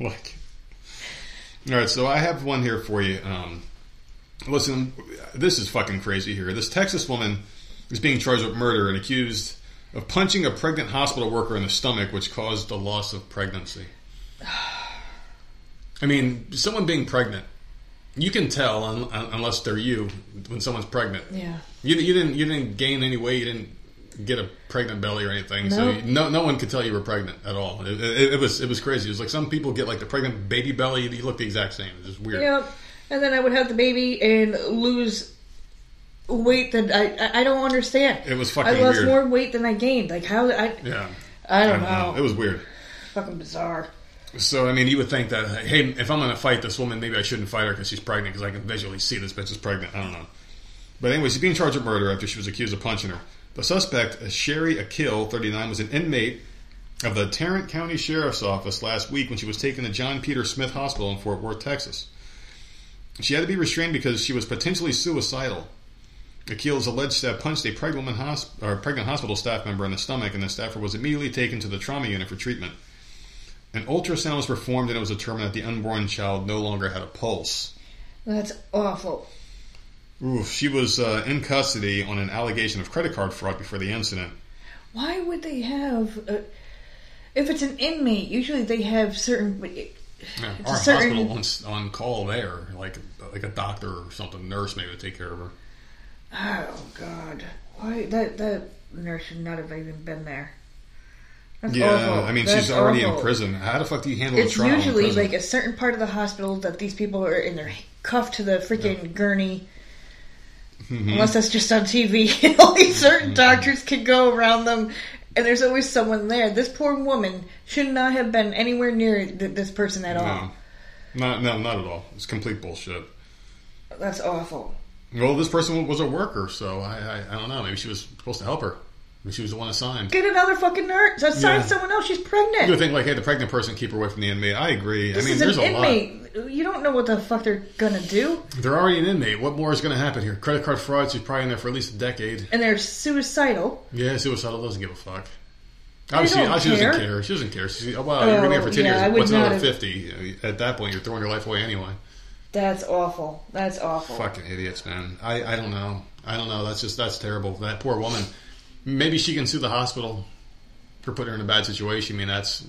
Like, all right. So I have one here for you. Um, listen, this is fucking crazy here. This Texas woman is being charged with murder and accused of punching a pregnant hospital worker in the stomach, which caused the loss of pregnancy. I mean, someone being pregnant, you can tell un- un- unless they're you when someone's pregnant. Yeah. You, you didn't you didn't gain any weight. You didn't get a pregnant belly or anything. So you, no no one could tell you were pregnant at all. It, it, it was it was crazy. It was like some people get like the pregnant baby belly. You look the exact same. It's just weird. Yep. And then I would have the baby and lose weight that I I, I don't understand. It was fucking. I lost weird. more weight than I gained. Like how I Yeah. I don't know. It was weird. fucking bizarre. So I mean, you would think that hey, if I'm going to fight this woman, maybe I shouldn't fight her because she's pregnant because I can visually see this bitch is pregnant. I don't know. But anyway, she's being charged with murder after she was accused of punching her. The suspect, uh, Sherry Akil, 39, was an inmate of the Tarrant County Sheriff's Office last week when she was taken to John Peter Smith Hospital in Fort Worth, Texas. She had to be restrained because she was potentially suicidal. Akil is alleged to have punched a pregnant, hosp- pregnant hospital staff member in the stomach, and the staffer was immediately taken to the trauma unit for treatment. An ultrasound was performed and it was determined that the unborn child no longer had a pulse. That's awful. Oof, she was uh, in custody on an allegation of credit card fraud before the incident. Why would they have? A, if it's an inmate, usually they have certain. Yeah, It's a our certain- hospital on, on call there, like like a doctor or something, nurse maybe would take care of her. Oh God! Why that that nurse should not have even been there. That's Yeah, awful. I mean That's she's already in prison. How the fuck do you handle It's a trial? in usually like a certain part of the hospital that these people are in their cuffed to the freaking gurney. Mm-hmm. Unless that's just on TV. Only certain doctors can go around them, and there's always someone there. This poor woman should not have been anywhere near th- this person at no, all. not no, not at all. It's complete bullshit. That's awful. Well, this person was a worker, so I, I I don't know. Maybe she was supposed to help her. She was the one assigned. Get another fucking nurse. Assign Yeah. someone else. She's pregnant. You would think like, hey, the pregnant person keep her away from the inmate. I agree. This I mean, is there's an a lot. inmate. You don't know what the fuck they're gonna do, They're already an inmate. What more is to happen here? Credit card fraud. She's probably in there for at least a decade. and they're suicidal. Yeah, suicidal doesn't give a fuck. Obviously, she doesn't care. care. She doesn't care. She's, oh, well, you're Oh, going to be here for 10 yeah, years. What's another have- 50? At that point, you're throwing your life away anyway. That's awful. That's awful. Fucking idiots, man. I, I don't know. I don't know. That's just, that's terrible. That poor woman. Maybe she can sue the hospital for putting her in a bad situation. I mean, that's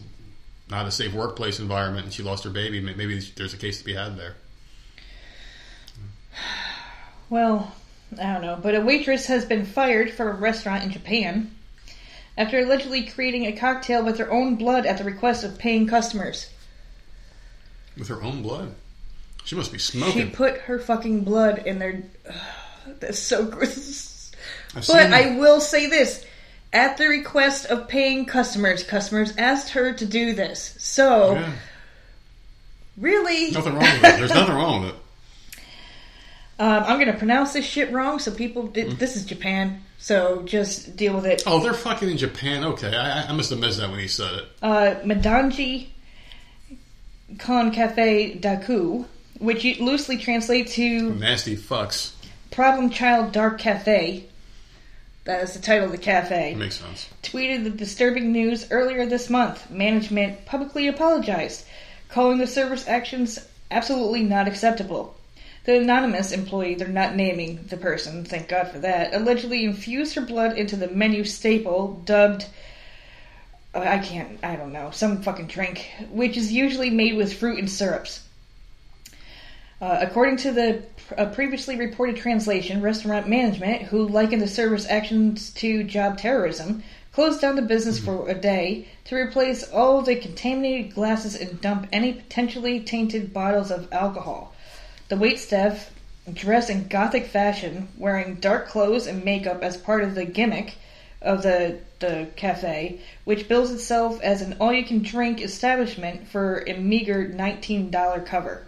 not a safe workplace environment, and she lost her baby. Maybe there's a case to be had there. Well, I don't know, but a waitress has been fired from a restaurant in Japan after allegedly creating a cocktail with her own blood at the request of paying customers. With her own blood. She must be smoking. She put her fucking blood in their. that's so gross. I've But I will say this. At the request of paying customers, customers asked her to do this. So, Yeah. really, Nothing wrong with it. There's nothing wrong with it. um, I'm going to pronounce this shit wrong, so people. It, this is Japan, so just deal with it. Oh, they're fucking in Japan. Okay, I, I- I must have missed that when he said it. uh, Madanji Con Cafe Daku, which loosely translates to Nasty fucks. Problem Child Dark Cafe. That is the title of the cafe. Makes sense. Tweeted the disturbing news earlier this month. Management publicly apologized, calling the server's actions absolutely not acceptable. The anonymous employee, they're not naming the person, thank God for that, allegedly infused her blood into the menu staple dubbed uh, I can't, I don't know, some fucking drink, which is usually made with fruit and syrups. Uh, according to the uh, previously reported translation, restaurant management, who likened the server's actions to job terrorism, closed down the business for a day to replace all the contaminated glasses and dump any potentially tainted bottles of alcohol. The waitstaff, dressed in gothic fashion, wearing dark clothes and makeup as part of the gimmick of the the cafe, which bills itself as an all-you-can-drink establishment for a meager nineteen dollar cover.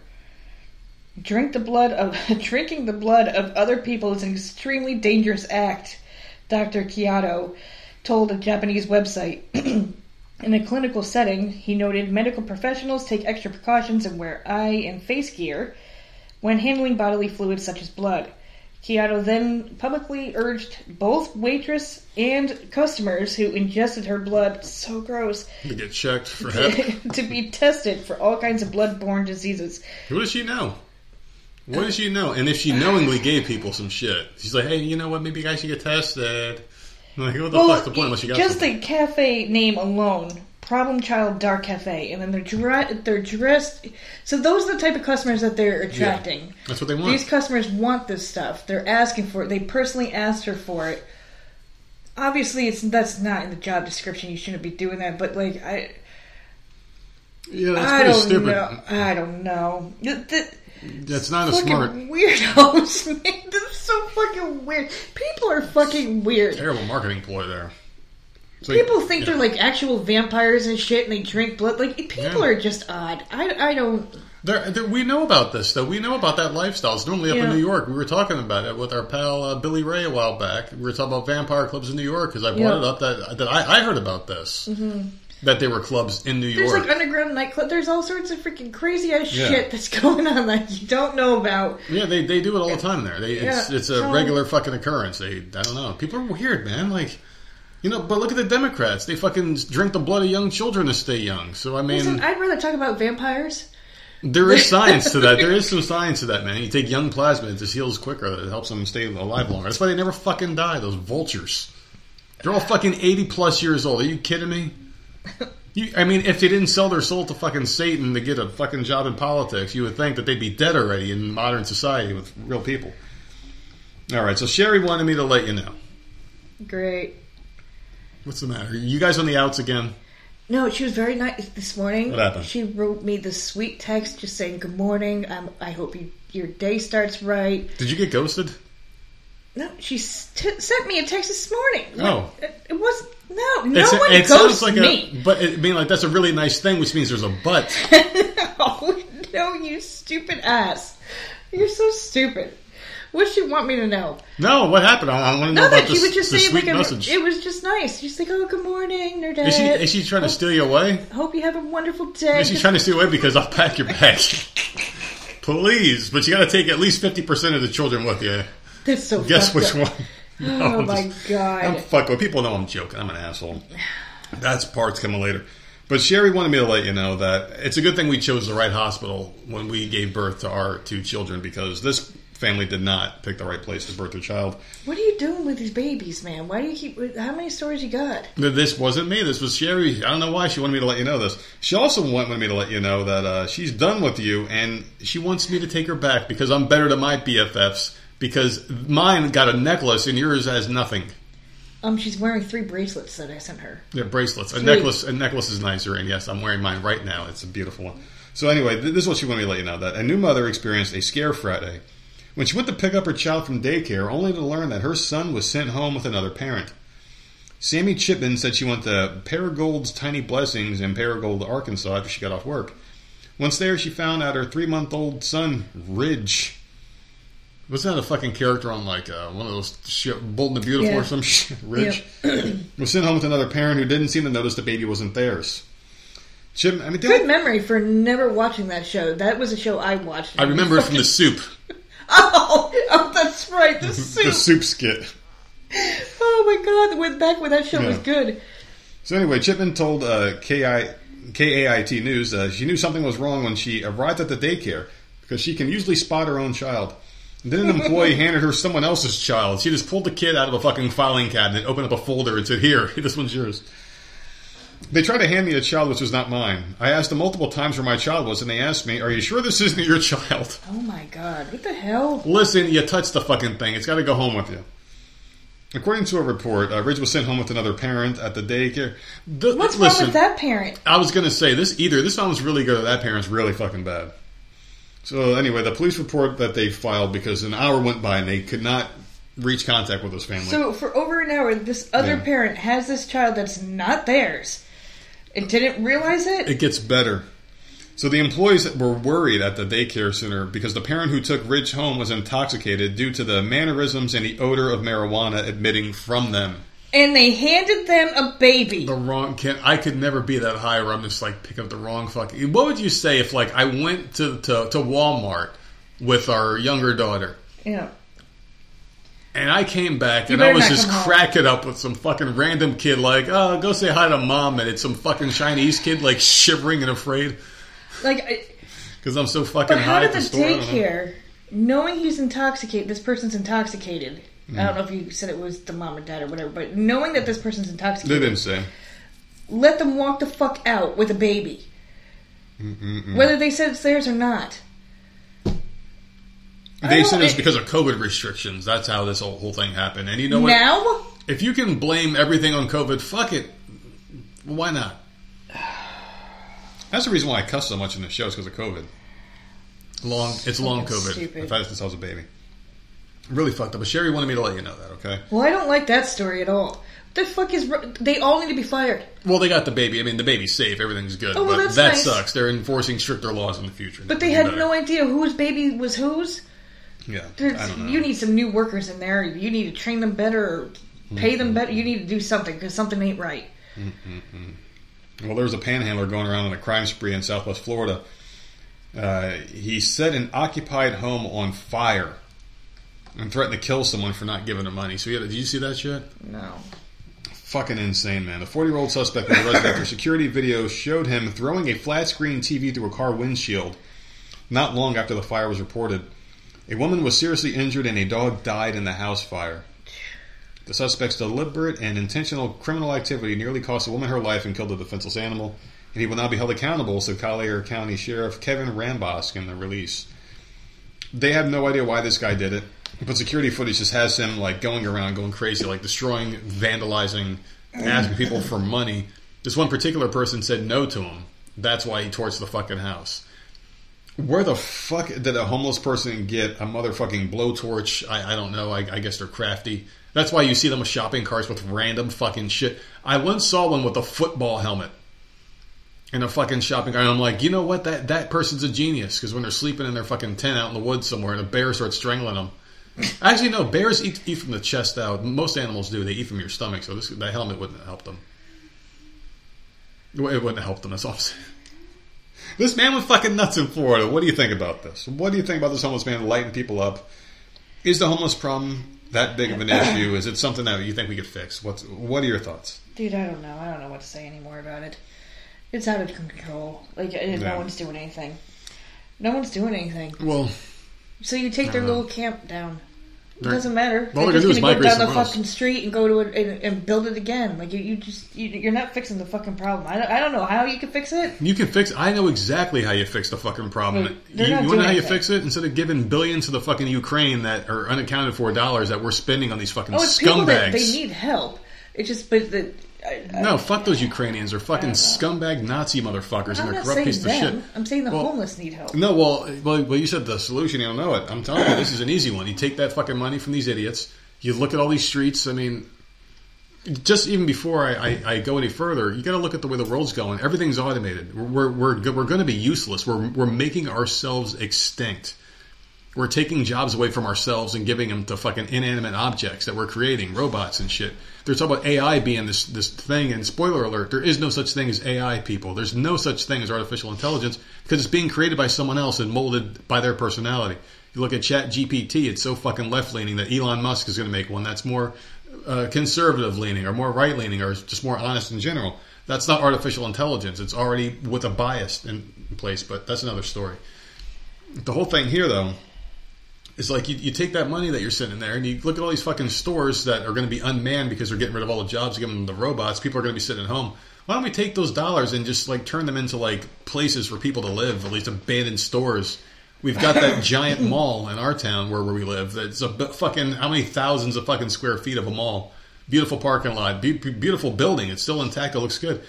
Drink the blood of drinking the blood of other people is an extremely dangerous act, Dr. Kiato told a Japanese website. In a clinical setting, he noted medical professionals take extra precautions and wear eye and face gear when handling bodily fluids such as blood. Kiato then publicly urged both waitress and customers who ingested her blood, so gross, To get checked for hep. to be tested for all kinds of blood-borne diseases. what does she know? What does she know? And if she knowingly gave people some shit, she's like, "Hey, you know what? Maybe you guys should get tested." Like, what the fuck's the point unless you got just something? the cafe name alone, Problem Child Dark Cafe, and then they're dre- they're dressed. So those are the type of customers that they're attracting. That's what they want. These customers want this stuff. They're asking for it. They personally asked her for it. Obviously, it's that's not in the job description. You shouldn't be doing that. But like, I yeah, that's I pretty don't stupid. know. I don't know. The- the- That's not a fucking smart, weirdos, man. This is so fucking weird. People are fucking weird. terrible marketing ploy there. It's People think yeah. they're like actual vampires and shit, and they drink blood. Like people Yeah. are just odd. I, I don't. There, there, we know about this, though. We know about that lifestyle. It's normally up Yeah. in New York. We were talking about it with our pal uh, Billy Ray a while back. We were talking about vampire clubs in New York because I brought. Mm-hmm. it up that that I, I heard about this. That there were clubs in New York. There's like underground nightclub. There's all sorts of freaking crazy ass Yeah. shit that's going on that you don't know about. yeah, they, they do it all the time there. They, it's Yeah, it's a so- regular fucking occurrence. They I don't know. People are weird, man. Like You know, but look at the Democrats. They fucking drink the blood of young children to stay young. So I mean, Listen, I'd rather talk about vampires. there is science to that. There is some science to that, man. You take young plasma, it just heals quicker. It helps them stay alive longer. That's why they never fucking die. Those vultures. They're all fucking eighty plus years old. Are you kidding me? You, I mean, if they didn't sell their soul to fucking Satan to get a fucking job in politics, you would think that they'd be dead already in modern society with real people. All right, so Sherry wanted me to let you know. Great. What's the matter? You guys on the outs again? No, she was very nice this morning. What happened? She wrote me this sweet text just saying, "Good morning. Um, I hope you, your day starts right." Did you get ghosted? No, she t- sent me a text this morning. Oh. it, it was no, no It's one it ghosts sounds like me. a, but it, I mean, like that's a really nice thing, which means there's a but. no, no, you stupid ass. You're so stupid. What she want me to know? No, what happened? I, I want to know about She this, would just say like a, message. it was just nice. She's like, "Oh, good morning, nerd Is she is she trying to steal you away? Hope you have a wonderful day." Is she trying to steal away because I'll pack your bag? Please, but you got to take at least fifty percent of the children with you. That's so. Guess which up. one? Oh I'm my just- god. I'm fuck with people know I'm joking. I'm an asshole. That's parts coming later. But Sherry wanted me to let you know that it's a good thing we chose the right hospital when we gave birth to our two children because this family did not pick the right place to birth their child. What are you doing with these babies, man? Why do you keep? How many stories you got? This wasn't me. This was Sherry. I don't know why she wanted me to let you know this. She also wanted me to let you know that uh, she's done with you, and she wants me to take her back because I'm better than my BFFs. Because mine got a necklace and yours has nothing. Um, she's wearing three bracelets that I sent her. Yeah, bracelets. A Three. necklace. A necklace is nicer, and yes, I'm wearing mine right now. It's a beautiful one. So anyway, th- this is what she wanted me to let you know that a new mother experienced a scare Friday when she went to pick up her child from daycare, only to learn that her son was sent home with another parent. Sammy Chipman said she went to Paragould's Tiny Blessings in Paragould, Arkansas, after she got off work. Once there, she found out her three-month-old son, Ridge. Was that a fucking character on like uh, one of those shit, Bold and the Beautiful Yeah. or some shit? Ridge was sent home with another parent who didn't seem to notice the baby wasn't theirs. Chip, I mean, Good memory for never watching that show. That was a show I watched. I remember it from the soup, Oh, oh, that's right. The soup. the soup. skit. Oh my god, when back when that show was good. So anyway, Chipman told uh, KI, KAIT News uh, she knew something was wrong when she arrived at the daycare because she can usually spot her own child. Then an employee handed her someone else's child. She just pulled the kid out of a fucking filing cabinet, opened up a folder, and said, "Here, this one's yours." They tried to hand me a child which was not mine. I asked them multiple times where my child was, and they asked me, "Are you sure this isn't your child?" Oh my god, what the hell? Listen, you touched the fucking thing. It's got to go home with you. According to a report, uh, Ridge was sent home with another parent at the daycare. The- What's listen, wrong with that parent? I was gonna say this either. This sounds really good. or That parent's really fucking bad. So anyway, the police report that they filed because an hour went by and they could not reach contact with this family. So for over an hour, this other Yeah. parent has this child that's not theirs, and didn't realize it. it gets better. So the employees were worried at the daycare center because the parent who took Ridge home was intoxicated due to the mannerisms and the odor of marijuana emitting from them. And they handed them a baby. The wrong can I could never be that high where I'm just like picking up the wrong fucking. What would you say if like I went to to, to Walmart with our younger daughter Yeah. and I came back You and I was just cracking up with some fucking random kid like oh go say hi to mom and it's some fucking Chinese kid like shivering and afraid Like, because I'm so fucking but how high did the the store. I don't know. daycare, knowing he's intoxicated, this person's intoxicated. I Hmm. don't know if you said it was the mom or dad or whatever, but knowing that this person's intoxicated, They didn't say. let them walk the fuck out with a baby. Whether they said it's theirs or not. They said it was it- because of COVID restrictions. That's how this whole, whole thing happened. And you know what? Now? If you can blame everything on COVID, fuck it. Why not? That's the reason why I cuss so much in the show is because of COVID. Long, it's long COVID. stupid. I've had it since I was a baby. Really fucked up. But Sherry wanted me to let you know that. Okay. Well, I don't like that story at all. The fuck is. They all need to be fired. Well, they got the baby. I mean, the baby's safe. Everything's good. Oh, well, but that nice. sucks. They're enforcing stricter laws in the future. But they had no idea whose baby was whose. Yeah, There's, I don't know. you need some new workers in there. You need to train them better, or pay Mm-hmm. them better. You need to do something because something ain't right. Well, there was a panhandler going around on a crime spree in Southwest Florida. Uh, he set an occupied home on fire and threatened to kill someone for not giving him money. So, had, did you see that shit? No. Fucking insane, man. The 40 year old suspect was arrested after security video showed him throwing a flat screen TV through a car windshield not long after the fire was reported. A woman was seriously injured and a dog died in the house fire. The suspect's deliberate and intentional criminal activity nearly cost a woman her life and killed a defenseless animal, and he will now be held accountable, said Collier County Sheriff Kevin Rambosk in the release. They have no idea why this guy did it, but security footage just has him like going around, going crazy, like destroying, vandalizing, mm. asking people for money. This one particular person said no to him. That's why he torched the fucking house. Where the fuck did a homeless person get a motherfucking blowtorch? I, I don't know. I, I guess they're crafty. That's why you see them with shopping carts with random fucking shit. I once saw one with a football helmet in a fucking shopping cart. And I'm like, you know what? That that person's a genius because when they're sleeping in their fucking tent out in the woods somewhere and a bear starts strangling them. Actually, no. Bears eat, eat from the chest out. Most animals do. They eat from your stomach. So this that helmet wouldn't help them. It wouldn't help them. That's all I'm saying. This man was fucking nuts in Florida. What do you think about this? What do you think about this homeless man lighting people up? Is the homeless problem that big of an issue? Is it something that you think we could fix? What's what are your thoughts? Dude, I don't know. I don't know what to say anymore about it. It's out of control. Like, Yeah. no one's doing anything. No one's doing anything. Well, So you take their know. little camp down. It doesn't matter. all they're they're just gonna go down the else. fucking street and go to it and, and build it again. Like you, you just you, you're not fixing the fucking problem. I don't, I don't know how you can fix it. you can fix. I know exactly how you fix the fucking problem. You, you want to know how you fix it? Instead of giving billions to the fucking Ukraine that are unaccounted for dollars that we're spending on these fucking Oh, it's people that scumbags. they need help. It's just, but the. I, I, no, fuck those Ukrainians. They're fucking scumbag Nazi motherfuckers, I'm and they're corrupt saying piece of shit. I'm saying the Well, homeless need help. No, well, well, well, you said the solution. You don't know it. I'm telling you, this is an easy one. You take that fucking money from these idiots. You look at all these streets. I mean, just even before I, I, I go any further, you got to look at the way the world's going. Everything's automated. We're we're we're, we're going to be useless. We're we're making ourselves extinct. We're taking jobs away from ourselves and giving them to fucking inanimate objects that we're creating, robots and shit. They're talking about AI being this this thing, and spoiler alert: there is no such thing as AI. People, there's no such thing as artificial intelligence because it's being created by someone else and molded by their personality. You look at Chat GPT; it's so fucking left leaning that Elon Musk is going to make one that's more uh, conservative leaning or more right leaning or just more honest in general. That's not artificial intelligence. It's already with a bias in place, but that's another story. The whole thing here, though, is like you, you take that money that you're sitting there and you look at all these fucking stores that are going to be unmanned because they're getting rid of all the jobs, giving them the robots. People are going to be sitting at home. Why don't we take those dollars and just like turn them into like places for people to live, at least abandoned stores? We've got that giant mall in our town where, where we live. That's a fucking how many thousands of fucking square feet of a mall? Beautiful parking lot, be- be- beautiful building. It's still intact. It looks good.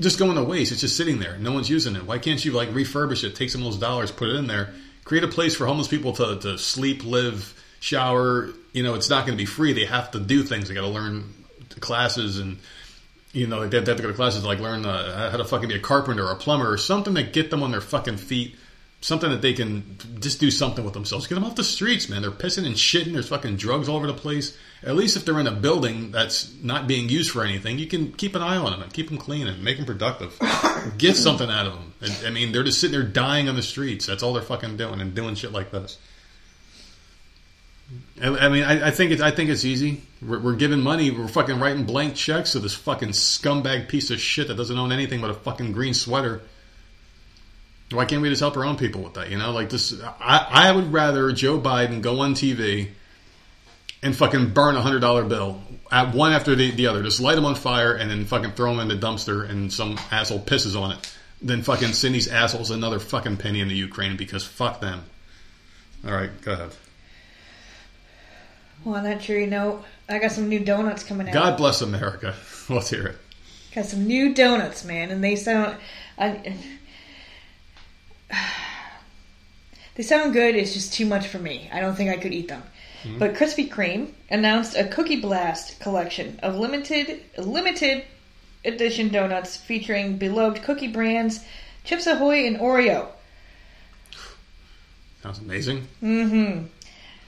Just going to waste. It's just sitting there. No one's using it. Why can't you like refurbish it? Take some of those dollars, put it in there, create a place for homeless people to, to sleep, live, shower. You know, it's not going to be free. They have to do things. They got to learn classes and you know, they have to go to classes to like learn uh, how to fucking be a carpenter or a plumber or something that get them on their fucking feet. Something that they can just do something with themselves. Get them off the streets, man. They're pissing and shitting. There's fucking drugs all over the place. At least if they're in a building that's not being used for anything, you can keep an eye on them and keep them clean and make them productive. Get something out of them. I mean, they're just sitting there dying on the streets. That's all they're fucking doing and doing shit like this. I I mean, I, I think it's I think it's easy. We're, we're giving money. We're fucking writing blank checks to this fucking scumbag piece of shit that doesn't own anything but a fucking green sweater. Why can't we just help our own people with that? You know, like this. I, I would rather Joe Biden go on TV and fucking burn a hundred dollar bill at one after the, the other. Just light them on fire and then fucking throw them in the dumpster and some asshole pisses on it. Then fucking send these assholes another fucking penny in the Ukraine because fuck them. All right, go ahead. Well, on that cheery note, I got some new donuts coming out. God bless America. Let's hear it. Got some new donuts, man, and they sound. I, they sound good. It's just too much for me. I don't think I could eat them. But Krispy Kreme announced a Cookie Blast collection of limited limited edition donuts featuring beloved cookie brands Chips Ahoy and Oreo. Sounds amazing. Mm-hmm.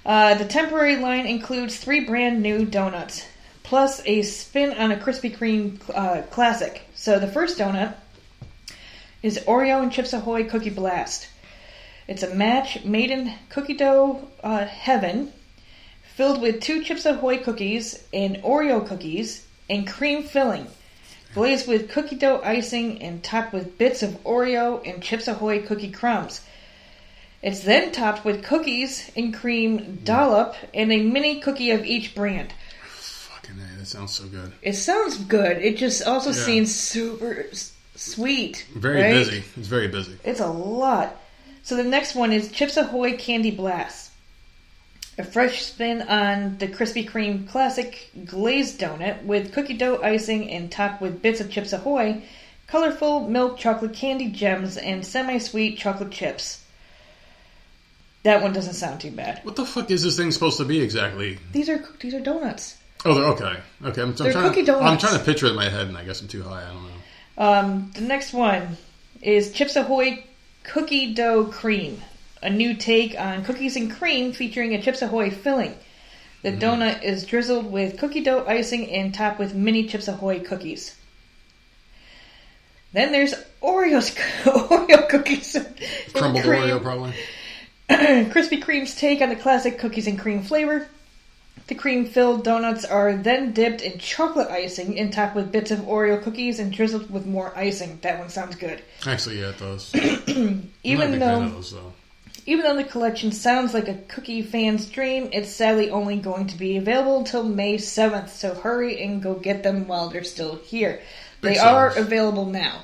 Uh, the temporary line includes three brand new donuts, plus a spin on a Krispy Kreme uh, classic. So the first donut is Oreo and Chips Ahoy Cookie Blast. It's a match made in cookie dough uh, heaven, filled with two Chips Ahoy cookies and Oreo cookies, and cream filling, glazed with cookie dough icing and topped with bits of Oreo and Chips Ahoy cookie crumbs. It's then topped with cookies and cream dollop and a mini cookie of each brand. Fucking A, that sounds so good. It sounds good. It just also Yeah. seems super s- sweet. Very right? busy. It's very busy. It's a lot. So the next one is Chips Ahoy Candy Blast. A fresh spin on the Krispy Kreme classic glazed donut with cookie dough icing and topped with bits of Chips Ahoy, colorful milk chocolate candy gems, and semi sweet chocolate chips. That one doesn't sound too bad. What the fuck is this thing supposed to be exactly? These are these are donuts. Oh, they're okay. Okay, I'm, I'm They're trying. cookie to, I'm trying to picture it in my head, and I guess I'm too high. I don't know. Um, the next one is Chips Ahoy Cookie Dough Cream, a new take on cookies and cream featuring a Chips Ahoy filling. The mm-hmm. donut is drizzled with cookie dough icing and topped with mini Chips Ahoy cookies. Then there's Oreos, Oreo cookies and Crumbled. Oreo, probably. Krispy Kreme's take on the classic cookies and cream flavor. The cream filled donuts are then dipped in chocolate icing and topped with bits of Oreo cookies and drizzled with more icing. That one sounds good. Actually, yeah, it does. I'm not a Even though those, though. Even though the collection sounds like a cookie fan's dream, it's sadly only going to be available until May 7th, so hurry and go get them while they're still here. Big they are available now.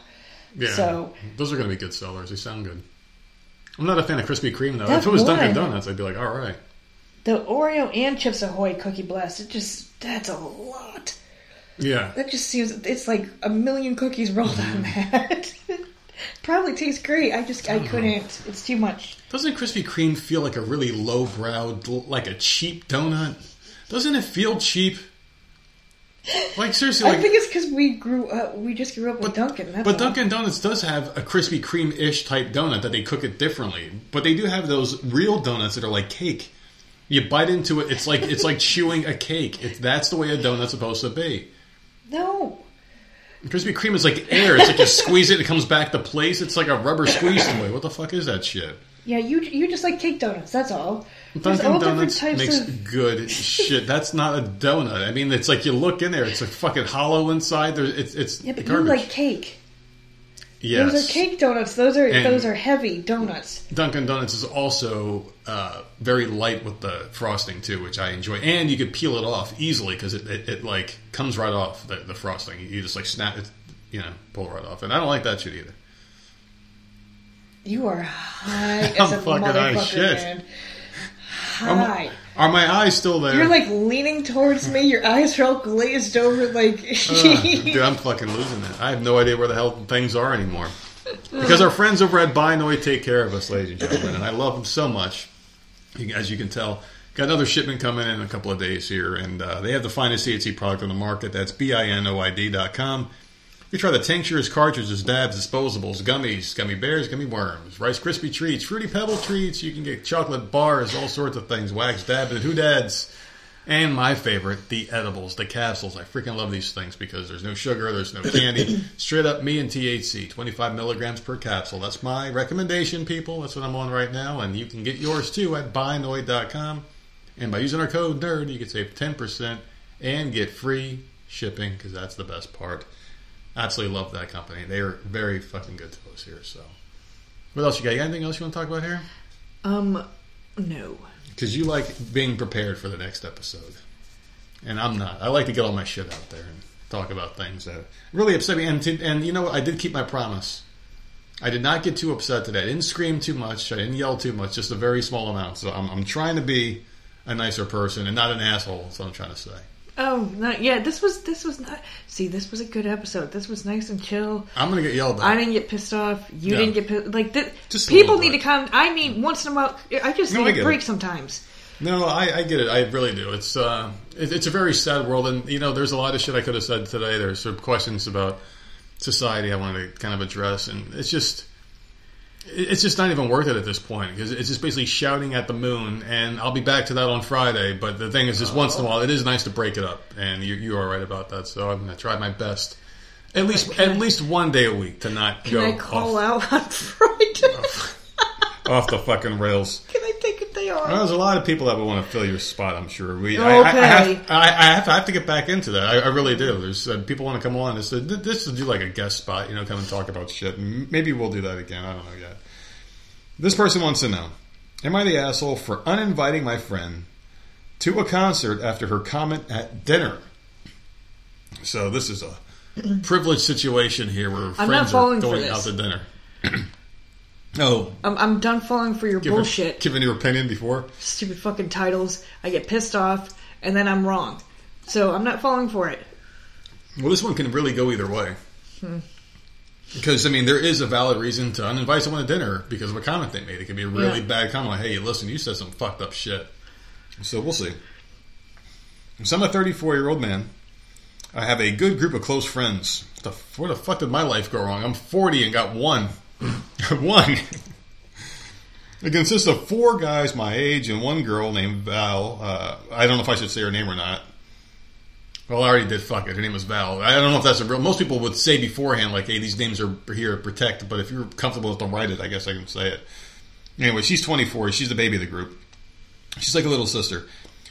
Yeah, So- those are going to be good sellers. They sound good. I'm not a fan of Krispy Kreme though. If it was Dunkin'. Donuts, I'd be like, all right. The Oreo and Chips Ahoy Cookie Blast, it just, that's a lot. Yeah, That just seems it's like a million cookies rolled on mm-hmm. that. Probably tastes great. I just I couldn't. It's too much. Doesn't Krispy Kreme feel like a really low-browed, like a cheap donut? Doesn't it feel cheap? Like seriously, I like think it's because we grew up. We just grew up with Dunkin'. That's But all. Dunkin' Donuts does have a Krispy Kreme ish type donut that they cook it differently. But they do have those real donuts that are like cake. You bite into it, it's like it's like chewing a cake. It, that's the way a donut's supposed to be. No, Krispy Kreme is like air. It's like you squeeze it, it comes back to place. It's like a rubber squeeze toy. What the fuck is that shit? Yeah, you you just like cake donuts. That's all. There's Dunkin' all different Donuts types makes of. good shit. That's not a donut. I mean, it's like you look in there, it's like fucking hollow inside. There's, it's it's Yeah, but garbage. you like cake. yes. Those are cake donuts. Those are And- those are heavy donuts. Dunkin' Donuts is also uh, very light with the frosting too, which I enjoy. And you could peel it off easily because it, it, it like comes right off the, the frosting. You just like snap it, you know, pull it right off. And I don't like that shit either. You are high as I'm a fucking high motherfucker, shit. man. Are my, High. are my eyes still there? You're like leaning towards me. Your eyes are all glazed over. Like, Ugh, dude, I'm fucking losing it. I have no idea where the hell things are anymore. Because our friends over at Binoid take care of us, ladies and gentlemen, and I love them so much. As you can tell, got another shipment coming in a couple of days here, and uh, they have the finest THC product on the market. That's B-I-N-O-I-D You try the tinctures, cartridges, dabs, disposables, gummies, gummy bears, gummy worms, Rice Krispie treats, Fruity Pebble treats. You can get chocolate bars, all sorts of things, wax dab and hoodads. And my favorite, the edibles, the capsules. I freaking love these things because there's no sugar, there's no candy. Straight up me and THC, 25 milligrams per capsule. That's my recommendation, people. That's what I'm on right now. And you can get yours too at binoid.com. And by using our code NERD, you can save 10% and get free shipping because that's the best part. Absolutely love that company. They are very fucking good to us here. So, what else you got? You got anything else you want to talk about here? um, no. Because you like being prepared for the next episode. And I'm not. I like to get all my shit out there and talk about things that really upset me. And, to, and you know what? I did keep my promise. I did not get too upset today. I didn't scream too much. I didn't yell too much. Just a very small amount. So I'm, I'm trying to be a nicer person and not an asshole. That's what I'm trying to say. Oh, not yeah. This was this was not. See, this was a good episode. This was nice and chill. I'm going to get yelled at. I didn't get pissed off. You No. didn't get pissed. Like th- Just a people little need to come. I need once in a while. I just No, I need get a break it. sometimes. No, I, I get it. I really do. It's uh, it, it's a very sad world, and you know, there's a lot of shit I could have said today. There's some questions about society I wanted to kind of address, and it's just, it's just not even worth it at this point because it's just basically shouting at the moon. And I'll be back to that on Friday. But the thing is, just once in a oh. while, it is nice to break it up, and you you are right about that. So I'm gonna try my best, at least Can at least one day a week to not Can go I call off, out on Friday? off the fucking rails. Can I take a day off? Oh. Well, there's a lot of people that would want to fill your spot. I'm sure. We, I, I, I, Okay. have, I, I, have, I have to get back into that. I, I really do. There's uh, people want to come on. This, this to do like a guest spot. You know, come and talk about shit. And maybe we'll do that again. I don't know yet. This person wants to know: Am I the asshole for uninviting my friend to a concert after her comment at dinner? So this is a privileged situation here where not friends are going out to dinner. oh, I'm, I'm done falling for your give bullshit. Given your opinion before. Stupid fucking titles. I get pissed off, and then I'm wrong. So I'm not falling for it. Well, this one can really go either way. Hmm. Because I mean, there is a valid reason to uninvite someone to dinner because of a comment they made. It could be a really Yeah. bad comment, like, "Hey, listen, you said some fucked up shit." So we'll see. So I'm a 34 year old man. I have a good group of close friends. What the, where the fuck did my life go wrong? I'm 40 and got one. one. It consists of four guys my age and one girl named Val. Uh, I don't know if I should say her name or not. Well, I already did. Fuck it. Her name was Val. I don't know if that's a real. Most people would say beforehand, like, "Hey, these names are here to protect." But if you're comfortable with them, write it. I guess I can say it. Anyway, she's 24. She's the baby of the group. She's like a little sister.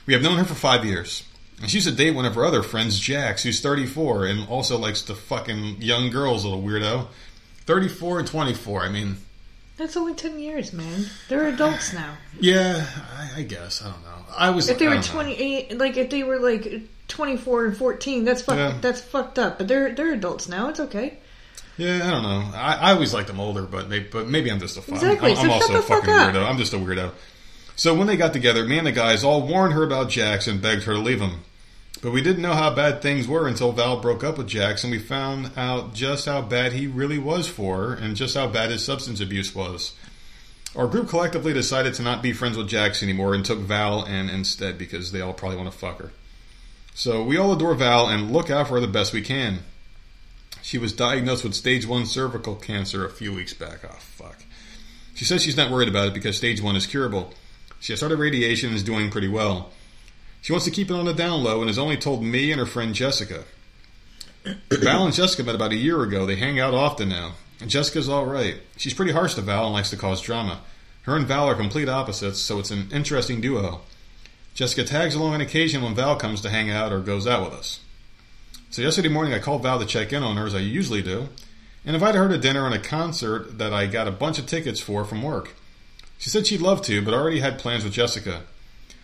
We have known her for five years. And she used to date one of her other friends, Jax, who's 34 and also likes to fucking young girls, little weirdo. 34 and 24. I mean, That's only 10 years, man. They're adults now. yeah, I, I guess. I don't know. I was. If they were don't know. 28, like if they were like 24 and 14, that's fuck, Yeah. that's fucked up. But they're they're adults now. It's okay. Yeah, I don't know. I, I always liked them older, but maybe, but maybe I'm just a fuck. Exactly, I'm, so I'm shut also the a fuck fucking up. weirdo. I'm just a weirdo. So when they got together, me and the guys all warned her about Jax and begged her to leave him. But we didn't know how bad things were until Val broke up with Jax, and we found out just how bad he really was for her, and just how bad his substance abuse was. Our group collectively decided to not be friends with Jax anymore and took Val in instead because they all probably want to fuck her. So we all adore Val and look out for her the best we can. She was diagnosed with stage one cervical cancer a few weeks back. Oh, fuck. She says she's not worried about it because stage one is curable. She has started radiation and is doing pretty well. She wants to keep it on the down low and has only told me and her friend Jessica. Val and Jessica met about a year ago. They hang out often now. And Jessica's alright. She's pretty harsh to Val and likes to cause drama. Her and Val are complete opposites, so it's an interesting duo. Jessica tags along on occasion when Val comes to hang out or goes out with us. So yesterday morning I called Val to check in on her as I usually do, and invited her to dinner and a concert that I got a bunch of tickets for from work. She said she'd love to, but already had plans with Jessica.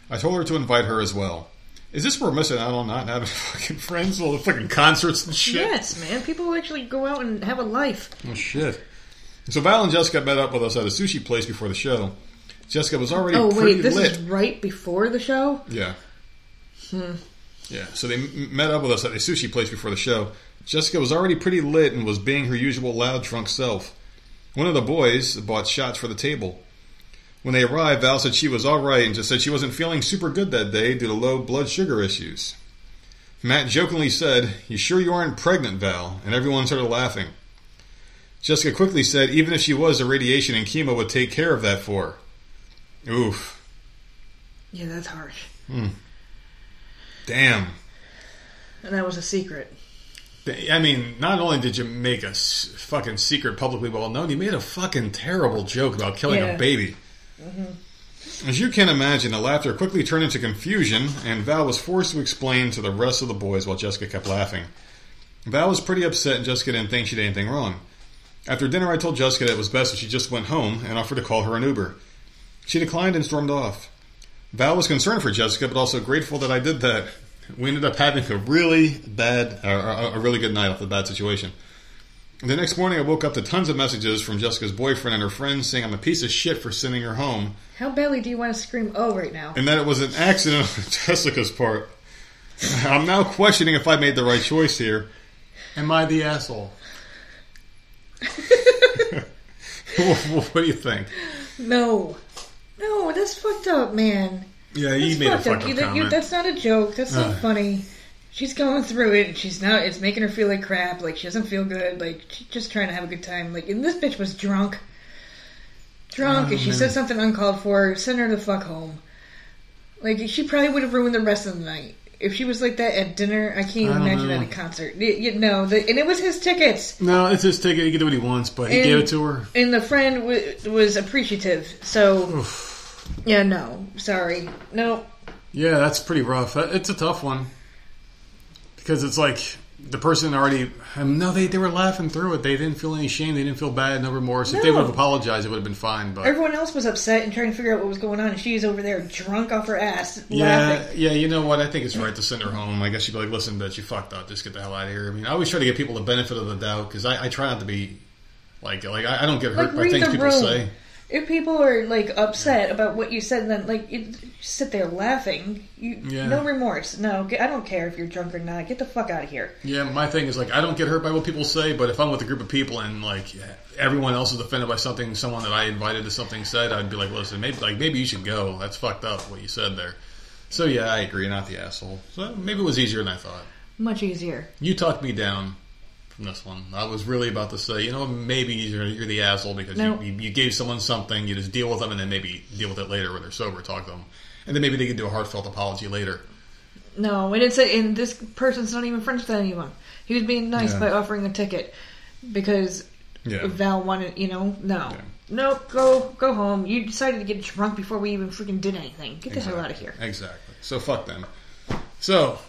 I told her to invite her as well. Is this what we're missing out on not having fucking friends? All the fucking concerts and shit. Yes, man. People actually go out and have a life. Oh shit. So Val and Jessica met up with us at a sushi place before the show. Jessica was already Oh wait, this lit. is right before the show. Yeah. Hmm. Yeah. So they m- met up with us at a sushi place before the show. Jessica was already pretty lit and was being her usual loud, drunk self. One of the boys bought shots for the table. When they arrived, Val said she was all right and just said she wasn't feeling super good that day due to low blood sugar issues. Matt jokingly said, You sure you aren't pregnant, Val? And everyone started laughing. Jessica quickly said, Even if she was, the radiation and chemo would take care of that for her. Oof. Yeah, that's harsh. Hmm. Damn. And that was a secret. I mean, not only did you make a fucking secret publicly well known, you made a fucking terrible joke about killing Yeah. a baby. Mm-hmm. As you can imagine, the laughter quickly turned into confusion, and Val was forced to explain to the rest of the boys while Jessica kept laughing. Val was pretty upset, and Jessica didn't think she did anything wrong. After dinner, I told Jessica that it was best if she just went home and offered to call her an Uber. She declined and stormed off. Val was concerned for Jessica, but also grateful that I did that. We ended up having a really bad, uh, a a really good night off the bad situation. The next morning, I woke up to tons of messages from Jessica's boyfriend and her friends saying I'm a piece of shit for sending her home, How badly do you want to scream "oh" right now? and that it was an accident on Jessica's part. I'm now questioning if I made the right choice here. Am I the asshole? what do you think? No, no, that's fucked up, man. Yeah, That's you made a fucked up. fucking You- that- you- comment. that's not a joke. That's not Uh. funny. She's going through it. and She's not. It's making her feel like crap. Like she doesn't feel good. Like she's just trying to have a good time. Like and this bitch was drunk, drunk, Oh, and she man. said mm-hmm. something uncalled for. Send her the fuck home. Like she probably would have ruined the rest of the night if she was like that at dinner. I can't even I imagine know. at a concert. You, you know, the, and it was his tickets. No, it's his ticket. He can do what he wants, but he And- gave it to her. And the friend w- was appreciative. So Yeah, no, sorry, no. Yeah, that's pretty rough. Uh, it's a tough one because it's like the person already. Um, no, they they were laughing through it. They didn't feel any shame. They didn't feel bad. No remorse. If they No. would have apologized, it would have been fine. But Everyone else was upset and trying to figure out what was going on, and she's over there drunk off her ass, yeah, laughing. yeah. You know what? I think it's right to send her home. I guess you'd be like, "Listen, bitch, you fucked up. Just get the hell out of here." I mean, I always try to give people the benefit of the doubt because I, I try not to be like like I, I don't get hurt Like by read things the people room. say. If people are like upset about what you said, then like you sit there laughing. You Yeah. no remorse. No, I don't care if you're drunk or not. Get the fuck out of here. Yeah, my thing is like I don't get hurt by what people say, but if I'm with a group of people and like everyone else is offended by something someone that I invited to something said, I'd be like, listen, maybe like maybe you should go. That's fucked up what you said there. So yeah, I agree, not the asshole. So maybe it was easier than I thought. Much easier. You talked me down from this one. I was really about to say, you know, maybe you're, you're the asshole because No. you, you, gave someone something, you just deal with them, and then maybe deal with it later when they're sober. Talk to them, and then maybe they can do a heartfelt apology later. No, and it's a, and this person's not even friends with anyone. He was being nice Yeah. by offering a ticket because Yeah. Val wanted, you know, no. Yeah. Nope, go go home. You decided to get drunk before we even freaking did anything. Get the hell out of here. Exactly. So fuck them. So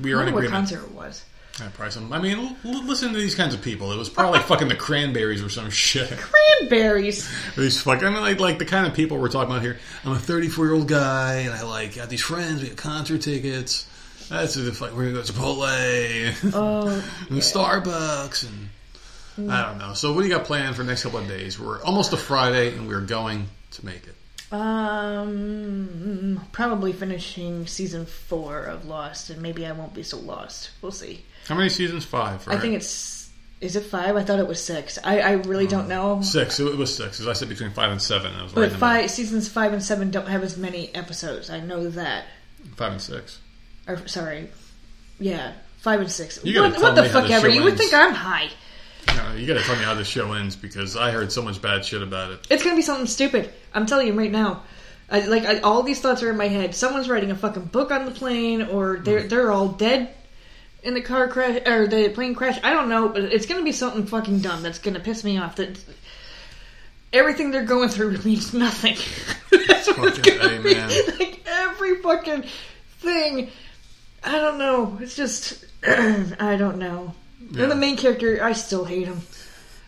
we I are in wonder what agreement. concert it was. Yeah, probably some. I mean, l- listen to these kinds of people. It was probably fucking the Cranberries or some shit. Cranberries. These fuck. I mean, like like the kind of people we're talking about here. I'm a 34 year old guy, and I like got these friends. We got concert tickets. That's the fuck. We're gonna go to Chipotle Oh, and Starbucks, and I don't know. So what do you got planned for the next couple of days? We're almost to Friday, and we're going to make it. um, probably finishing season four of Lost, and maybe I won't be so lost. We'll see. How many seasons? Five. Right? I think it's is it five? I thought it was six. I, I really don't know. six. It was six. As I said, between five and seven. I was right But in the five seasons five and seven don't have as many episodes. I know that. middle. Five and six. Or sorry, yeah, five and six. You gotta what tell what the me how fuck ever? show You would ends. think I'm high. No, you got to tell me how this show ends because I heard so much bad shit about it. It's gonna be something stupid. I'm telling you right now. I, like I, all these thoughts are in my head. Someone's writing a fucking book on the plane, or they're Hmm. they're all dead in the car crash or the plane crash. I don't know, but it's gonna be something fucking dumb that's gonna piss me off. That everything they're going through means nothing. that's what it's gonna be. Like every fucking thing. I don't know. It's just I don't know. Yeah. And the main character, I still hate him.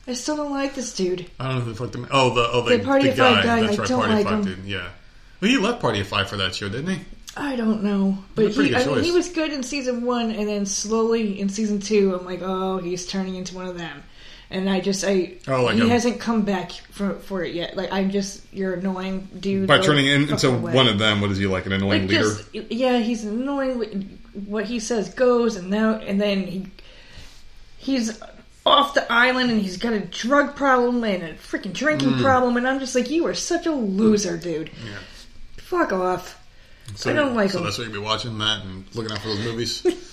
I still don't like this dude. I don't know who the fuck the oh the oh the, The Party the of Five guy. guy, That's I right, don't Party like Five him. dude. Yeah. Well, he left Party of Five for that show, didn't he? I don't know, but That's a pretty he, I mean, he was good in season one, and then slowly in season two, I'm like, oh, he's turning into one of them, and I just, I, Oh, like he hasn't come back for for it yet. Like, I'm just, you're annoying, dude. By turning in, into away. one of them, what is he like? An annoying like, leader? just, yeah, he's annoying. What he says goes, and now, and then he, he's off the island, and he's got a drug problem and a freaking drinking Mm. problem, and I'm just like, you are such a loser, dude. Yeah. Fuck off. So, I don't like So him. that's what you'll be watching that and looking out for those movies.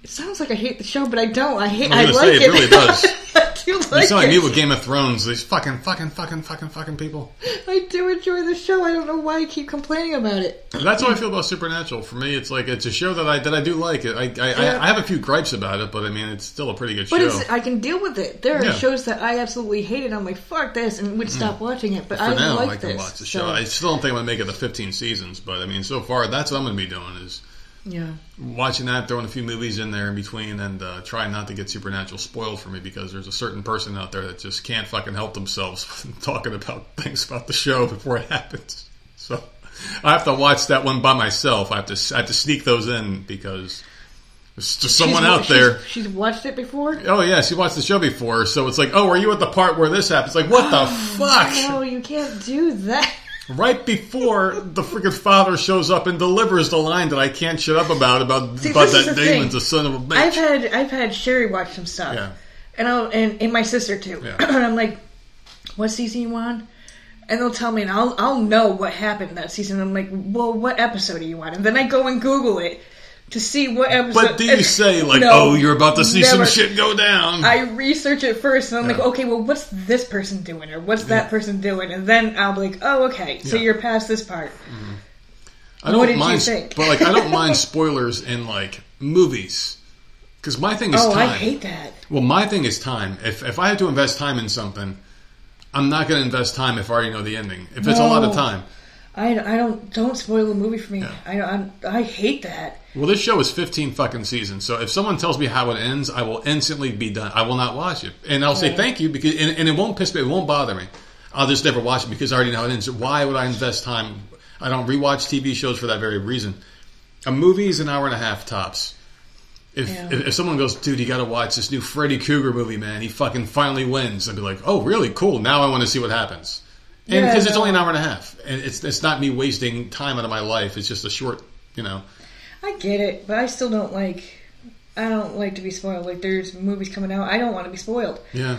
It sounds like I hate the show, but I don't. I hate. I I, like say, it it. really does. I do You sound like me with Game of Thrones. These fucking, fucking, fucking, fucking, fucking people. I do enjoy the show. I don't know why I keep complaining about it. That's how I feel about Supernatural. For me, it's like it's a show that I that I do like. It. I I, Yeah. I I have a few gripes about it, but I mean, it's still a pretty good But show. it's I can deal with it. There are Yeah. shows that I absolutely hated. I'm like fuck this, and would stop hmm. watching it. But For I now, like I can this. watch the so, show. I still don't think I'm gonna make it to 15 seasons, but I mean, so far, that's what I'm gonna be doing is yeah, watching that, throwing a few movies in there in between, and uh, trying not to get Supernatural spoiled for me because there's a certain person out there that just can't fucking help themselves talking about things about the show before it happens. So I have to watch that one by myself. I have to I have to sneak those in because there's just someone She's- out she's- there. She's watched it before. Oh yeah, she watched the show before, so it's like, oh, are you at the part where this happens? Like, what the fuck? No, you can't do that. Right before the freaking father shows up and delivers the line that I can't shut up about about, See, about that Damon's a son of a bitch. I've had I've had Sherry watch some stuff. Yeah. And I'll and, and my sister too. Yeah. and I'm like, what season you on? And they'll tell me and I'll I'll know what happened that season. And I'm like, well, what episode are you on? And then I go and Google it to see what episode. But do you say like, No, oh, you're about to see never. some shit go down? I research it first, and I'm like, okay, well, what's this person doing, or what's that person doing, and then I'll be like, oh, okay, so Yeah. you're past this part. Mm-hmm. I don't what did you mind, think? but like I don't mind spoilers in like movies because my thing is Oh, time. I hate that. Well, my thing is time. If if I have to invest time in something, I'm not going to invest time if I already know the ending. If it's a lot of time. I, I don't don't spoil a movie for me. I, I I hate that. Well, this show is 15 fucking seasons. So if someone tells me how it ends, I will instantly be done. I will not watch it. And I'll say thank you because, and, and it won't piss me, it won't bother me. I'll just never watch it because I already know how it ends. Why would I invest time? I don't rewatch TV shows for that very reason. A movie is an hour and a half tops. If, Yeah. if, if someone goes, dude, you got to watch this new Freddy Krueger movie, man. He fucking finally wins. I'd be like, oh, really? Cool. Now I want to see what happens. And Yeah, because it's only an hour and a half, and it's it's not me wasting time out of my life. It's just a short, you know. I get it, but I still don't like. I don't like to be spoiled. Like there's movies coming out, I don't want to be spoiled. Yeah.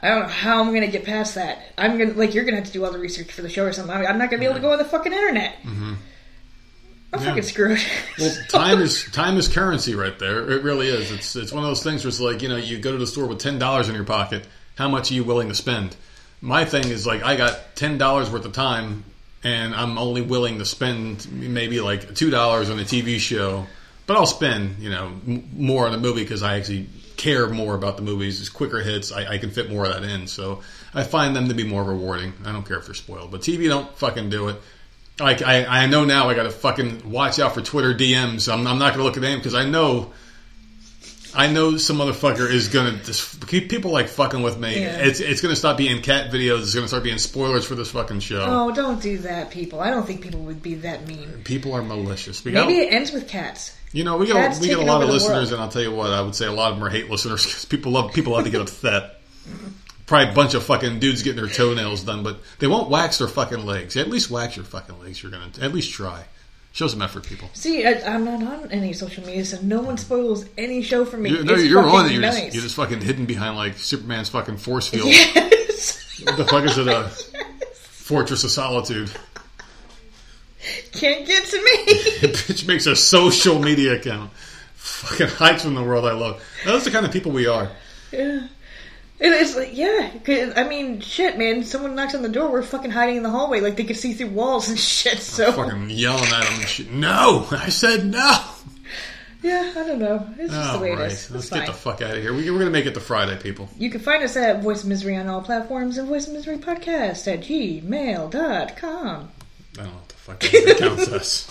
I don't know how I'm gonna get past that. I'm gonna like you're gonna have to do all the research for the show or something. I'm not gonna be able to go on the fucking internet. Mm-hmm. I'm Yeah. fucking screwed. Well, time is time is currency right there. It really is. It's it's one of those things where it's like you know you go to the store with ten dollars in your pocket. How much are you willing to spend? My thing is like I got ten dollars worth of time, and I'm only willing to spend maybe like two dollars on a TV show, but I'll spend you know m- more on a movie because I actually care more about the movies. It's quicker hits. I, I can fit more of that in, so I find them to be more rewarding. I don't care if they're spoiled, but TV don't fucking do it. Like I, I know now I got to fucking watch out for Twitter DMs. I'm, I'm not going to look at them because I know, I know some motherfucker is going to just keep people like fucking with me. Yeah. It's it's going to stop being cat videos. It's going to start being spoilers for this fucking show. oh, don't do that, people. I don't think people would be that mean. People are malicious. We Maybe it ends with cats. you know, we Cats we get a lot of listeners, world. and I'll tell you what, I would say a lot of them are hate listeners because people love people love to get upset. Probably a bunch of fucking dudes getting their toenails done, but they won't wax their fucking legs. At least wax your fucking legs. You're gonna at least try. Show some effort, people. See, I, I'm not on any social media, so no one spoils any show for me. You're, no, It's you're on it. You're, nice. just, you're just fucking hidden behind like Superman's fucking force field. Yes. What the fuck is it? Uh, a Fortress of Solitude. Can't get to me. Bitch makes a social media account. Fucking hides from the world I love. Those are the kind of people we are. yeah. It is like, yeah. 'cause, I mean, shit, man. Someone knocks on the door. We're fucking hiding in the hallway, like they could see through walls and shit. So, Fucking yelling at them and shit. No! I said no! yeah, I don't know. It's just the way right. it is. Let's get the fuck out of here. We, we're going to make it to Friday, people. You can find us at Voice of Misery on all platforms and Voice of Misery Podcast at gmail.com. I don't know what the fuck that counts us.